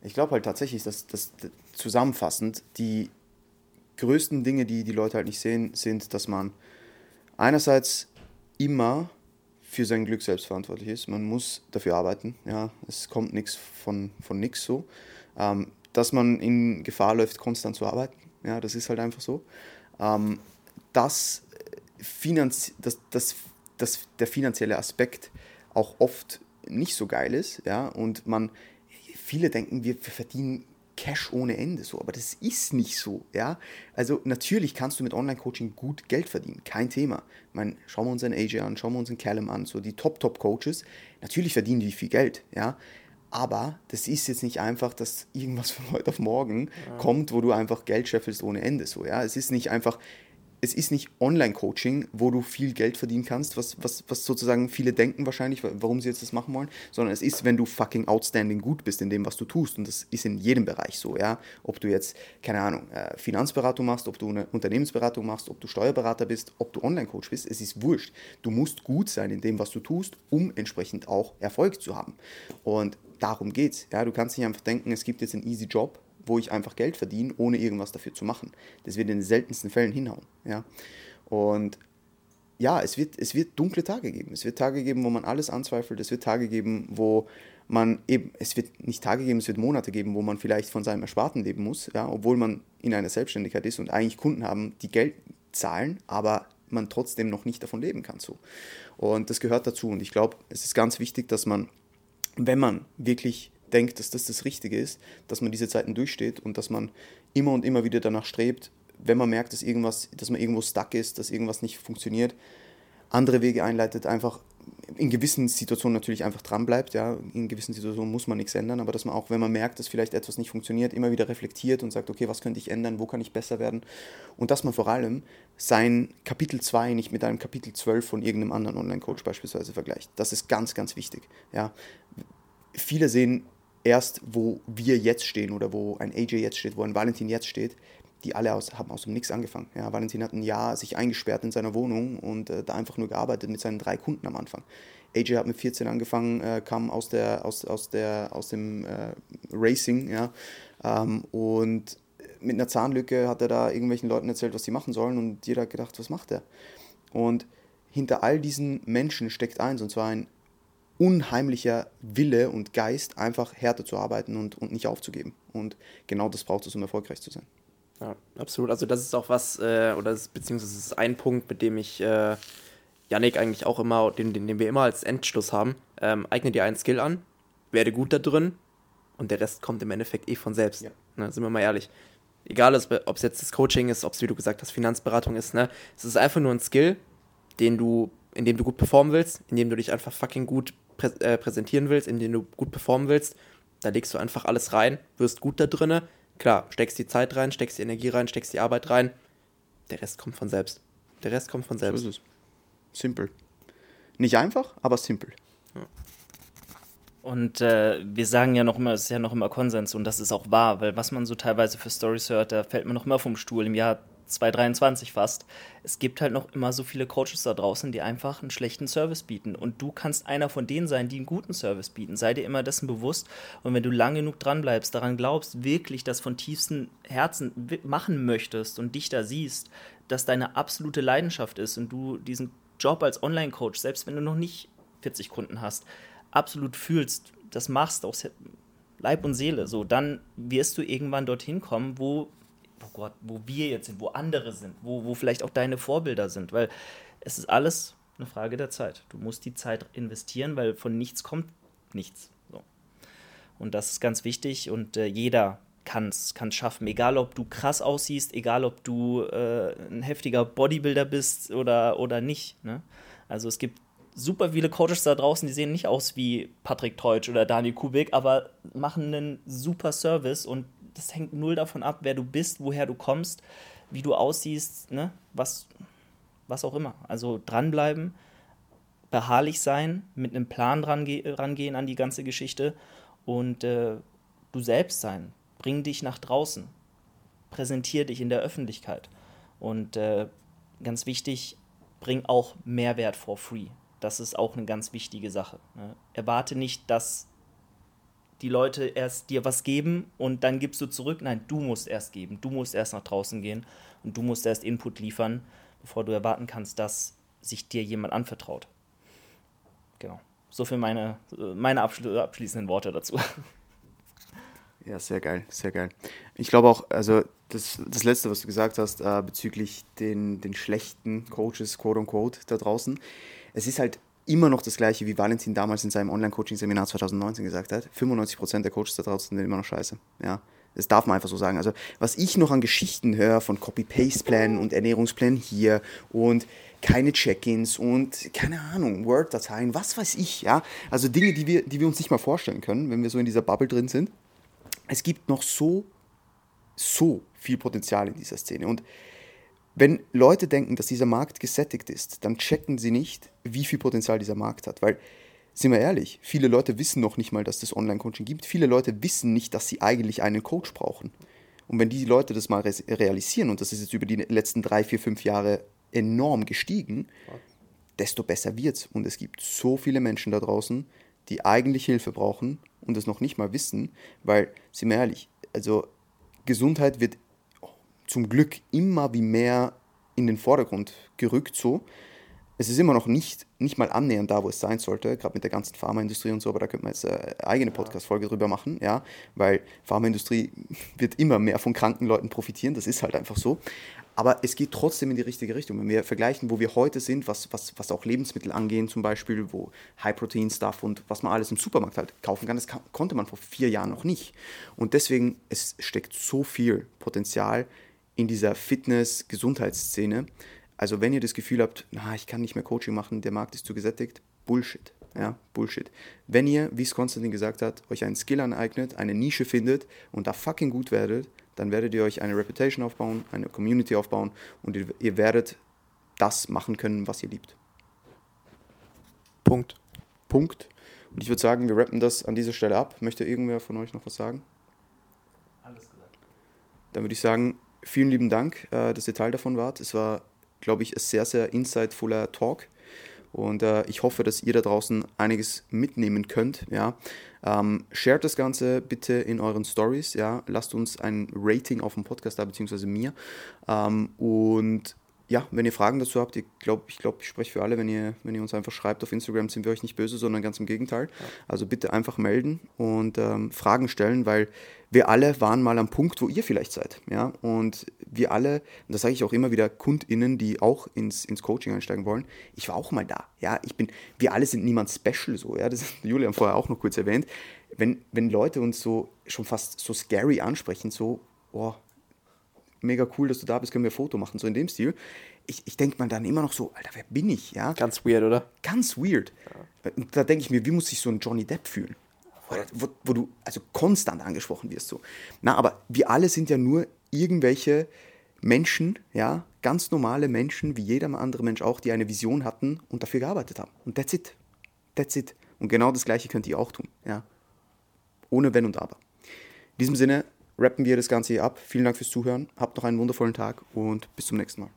Ich glaube halt tatsächlich, dass das zusammenfassend die größten Dinge, die die Leute halt nicht sehen, sind, dass man einerseits immer für sein Glück selbst verantwortlich ist. Man muss dafür arbeiten. Ja, es kommt nichts von, von nichts so. Ähm, dass man in Gefahr läuft, konstant zu arbeiten. Ja, das ist halt einfach so. Ähm, dass, Finanz dass, dass, dass der finanzielle Aspekt auch oft nicht so geil ist. Ja, und man viele denken, wir verdienen Cash ohne Ende so, aber das ist nicht so, ja. Also natürlich kannst du mit Online-Coaching gut Geld verdienen, kein Thema. Ich meine, schauen wir uns einen AJ an, schauen wir uns einen Callum an, so die Top-Top-Coaches, natürlich verdienen die viel Geld, ja. Aber das ist jetzt nicht einfach, dass irgendwas von heute auf morgen ja. kommt, wo du einfach Geld scheffelst ohne Ende, so, ja. Es ist nicht einfach, es ist nicht Online-Coaching, wo du viel Geld verdienen kannst, was, was, was sozusagen viele denken wahrscheinlich, warum sie jetzt das machen wollen, sondern es ist, wenn du fucking outstanding gut bist in dem, was du tust. Und das ist in jedem Bereich so, ja. Ob du jetzt, keine Ahnung, äh, Finanzberatung machst, ob du eine Unternehmensberatung machst, ob du Steuerberater bist, ob du Online-Coach bist, es ist wurscht. Du musst gut sein in dem, was du tust, um entsprechend auch Erfolg zu haben. Und darum geht's. Ja, du kannst nicht einfach denken, es gibt jetzt einen easy Job, wo ich einfach Geld verdiene, ohne irgendwas dafür zu machen. Das wird in den seltensten Fällen hinhauen. Ja? Und ja, es wird, es wird dunkle Tage geben. Es wird Tage geben, wo man alles anzweifelt. Es wird Tage geben, wo man eben, es wird nicht Tage geben, es wird Monate geben, wo man vielleicht von seinem Ersparten leben muss, ja, obwohl man in einer Selbstständigkeit ist und eigentlich Kunden haben, die Geld zahlen, aber man trotzdem noch nicht davon leben kann. So. Und das gehört dazu. Und ich glaube, es ist ganz wichtig, dass man, wenn man wirklich denkt, dass das das Richtige ist, dass man diese Zeiten durchsteht und dass man immer und immer wieder danach strebt, wenn man merkt, dass irgendwas, dass man irgendwo stuck ist, dass irgendwas nicht funktioniert, andere Wege einleitet, einfach in gewissen Situationen natürlich einfach dran bleibt. Ja. In gewissen Situationen muss man nichts ändern, aber dass man auch, wenn man merkt, dass vielleicht etwas nicht funktioniert, immer wieder reflektiert und sagt, okay, was könnte ich ändern, wo kann ich besser werden? Und dass man vor allem sein Kapitel 2 nicht mit einem Kapitel 12 von irgendeinem anderen Online-Coach beispielsweise vergleicht. Das ist ganz, ganz wichtig. Ja. Viele sehen erst, wo wir jetzt stehen oder wo ein AJ jetzt steht, wo ein Valentin jetzt steht, die alle aus, haben aus dem Nix angefangen. Ja, Valentin hat ein Jahr sich eingesperrt in seiner Wohnung und äh, da einfach nur gearbeitet mit seinen drei Kunden am Anfang. AJ hat mit 14 angefangen, äh, kam aus, der, aus, aus, der, aus dem äh, Racing ja, ähm, und mit einer Zahnlücke hat er da irgendwelchen Leuten erzählt, was sie machen sollen und jeder hat gedacht, was macht er? Und hinter all diesen Menschen steckt eins und zwar ein unheimlicher Wille und Geist, einfach härter zu arbeiten und, und nicht aufzugeben. Und genau das braucht es, um erfolgreich zu sein. Ja, absolut. Also das ist auch was, äh, oder das, beziehungsweise das ist ein Punkt, mit dem ich äh, Yannick eigentlich auch immer, den, den, den wir immer als Endschluss haben. Ähm, eigne dir einen Skill an, werde gut da drin und der Rest kommt im Endeffekt eh von selbst. Ja. Ne, sind wir mal ehrlich. Egal, ob es jetzt das Coaching ist, ob es, wie du gesagt hast, Finanzberatung ist, ne? Es ist einfach nur ein Skill, den du, in dem du gut performen willst, in dem du dich einfach fucking gut prä äh, präsentieren willst, in denen du gut performen willst, da legst du einfach alles rein, wirst gut da drinne. Klar, steckst die Zeit rein, steckst die Energie rein, steckst die Arbeit rein. Der Rest kommt von selbst. Der Rest kommt von selbst. So ist es. Simpel. Nicht einfach, aber simpel. Und äh, wir sagen ja noch immer, es ist ja noch immer Konsens und das ist auch wahr, weil was man so teilweise für Stories hört, da fällt man noch immer vom Stuhl im Jahr 2023 fast. Es gibt halt noch immer so viele Coaches da draußen, die einfach einen schlechten Service bieten. Und du kannst einer von denen sein, die einen guten Service bieten. Sei dir immer dessen bewusst. Und wenn du lang genug dran bleibst, daran glaubst, wirklich das von tiefstem Herzen machen möchtest und dich da siehst, dass deine absolute Leidenschaft ist und du diesen Job als Online-Coach, selbst wenn du noch nicht 40 Kunden hast, absolut fühlst, das machst aus Leib und Seele, so, dann wirst du irgendwann dorthin kommen, wo, oh Gott, wo wir jetzt sind, wo andere sind, wo, wo vielleicht auch deine Vorbilder sind, weil es ist alles eine Frage der Zeit. Du musst die Zeit investieren, weil von nichts kommt nichts. So. Und das ist ganz wichtig und äh, jeder kann es schaffen. Egal, ob du krass aussiehst, egal, ob du äh, ein heftiger Bodybuilder bist oder, oder nicht. Ne? Also es gibt super viele Coaches da draußen, die sehen nicht aus wie Patrick Teutsch oder Daniel Kubik, aber machen einen super Service und das hängt null davon ab, wer du bist, woher du kommst, wie du aussiehst, ne? was, was auch immer. Also dranbleiben, beharrlich sein, mit einem Plan rangehen an die ganze Geschichte und äh, du selbst sein. Bring dich nach draußen. Präsentier dich in der Öffentlichkeit. Und äh, ganz wichtig, bring auch Mehrwert for free. Das ist auch eine ganz wichtige Sache. Ne? Erwarte nicht, dass die Leute erst dir was geben und dann gibst du zurück. Nein, du musst erst geben. Du musst erst nach draußen gehen und du musst erst Input liefern, bevor du erwarten kannst, dass sich dir jemand anvertraut. Genau. So für meine, meine abschließenden Worte dazu. Ja, sehr geil, sehr geil. Ich glaube auch, also das, das Letzte, was du gesagt hast, äh, bezüglich den, den schlechten Coaches, quote unquote, da draußen es ist halt immer noch das Gleiche, wie Valentin damals in seinem Online-Coaching-Seminar 2019 gesagt hat. 95% der Coaches da draußen sind immer noch scheiße. Ja, das darf man einfach so sagen. Also, was ich noch an Geschichten höre von Copy-Paste-Plänen und Ernährungsplänen hier und keine Check-ins und keine Ahnung, Word-Dateien, was weiß ich, ja. Also Dinge, die wir, die wir uns nicht mal vorstellen können, wenn wir so in dieser Bubble drin sind. Es gibt noch so, so viel Potenzial in dieser Szene. Und wenn Leute denken, dass dieser Markt gesättigt ist, dann checken sie nicht, wie viel Potenzial dieser Markt hat. Weil, sind wir ehrlich, viele Leute wissen noch nicht mal, dass es Online-Coaching gibt. Viele Leute wissen nicht, dass sie eigentlich einen Coach brauchen. Und wenn die Leute das mal realisieren, und das ist jetzt über die letzten drei, vier, fünf Jahre enorm gestiegen, desto besser wird's. Und es gibt so viele Menschen da draußen, die eigentlich Hilfe brauchen und es noch nicht mal wissen, weil, sind wir ehrlich, also Gesundheit wird zum Glück immer wie mehr in den Vordergrund gerückt so. Es ist immer noch nicht, nicht mal annähernd da, wo es sein sollte, gerade mit der ganzen Pharmaindustrie und so, aber da könnte man jetzt eine eigene Podcast-Folge drüber machen, ja, weil Pharmaindustrie wird immer mehr von kranken Leuten profitieren, das ist halt einfach so. Aber es geht trotzdem in die richtige Richtung. Wenn wir vergleichen, wo wir heute sind, was, was, was auch Lebensmittel angehen, zum Beispiel, wo High-Protein-Stuff und was man alles im Supermarkt halt kaufen kann, das konnte man vor vier Jahren noch nicht. Und deswegen, es steckt so viel Potenzial in dieser Fitness-Gesundheitsszene. Also wenn ihr das Gefühl habt, na, ich kann nicht mehr Coaching machen, der Markt ist zu gesättigt, Bullshit. Ja, Bullshit. Wenn ihr, wie es Konstantin gesagt hat, euch einen Skill aneignet, eine Nische findet und da fucking gut werdet, dann werdet ihr euch eine Reputation aufbauen, eine Community aufbauen und ihr, ihr werdet das machen können, was ihr liebt. Punkt. Punkt. Und ich würde sagen, wir rappen das an dieser Stelle ab. Möchte irgendwer von euch noch was sagen? Alles gesagt. Dann würde ich sagen, vielen lieben Dank, äh, dass ihr Teil davon wart. Es war, glaube ich, ein sehr, sehr insightfuller Talk. Und äh, ich hoffe, dass ihr da draußen einiges mitnehmen könnt. Ja. Ähm, shared das Ganze bitte in euren Stories. Ja. Lasst uns ein Rating auf dem Podcast da, beziehungsweise mir. Ähm, und ja, wenn ihr Fragen dazu habt, ich glaube, ich, glaub, ich spreche für alle, wenn ihr, wenn ihr uns einfach schreibt auf Instagram, sind wir euch nicht böse, sondern ganz im Gegenteil. Ja. Also bitte einfach melden und ähm, Fragen stellen, weil wir alle waren mal am Punkt, wo ihr vielleicht seid. Ja? Und wir alle, und das sage ich auch immer wieder KundInnen, die auch ins, ins Coaching einsteigen wollen, ich war auch mal da. Ja? Ich bin, wir alle sind niemand special so. Ja? Das hat Julian vorher auch noch kurz erwähnt. Wenn, wenn Leute uns so schon fast so scary ansprechen, so, oh, mega cool, dass du da bist, können wir ein Foto machen, so in dem Stil. Ich, ich denke mir dann immer noch so, Alter, wer bin ich, ja? Ganz weird, oder? Ganz weird. Und da denke ich mir, wie muss sich so ein Johnny Depp fühlen? Wo, wo du also konstant angesprochen wirst so. Na, aber wir alle sind ja nur irgendwelche Menschen, ja, ganz normale Menschen, wie jeder andere Mensch auch, die eine Vision hatten und dafür gearbeitet haben. Und that's it. That's it. Und genau das Gleiche könnt ihr auch tun, ja. Ohne Wenn und Aber. In diesem Sinne rappen wir das Ganze hier ab. Vielen Dank fürs Zuhören. Habt noch einen wundervollen Tag und bis zum nächsten Mal.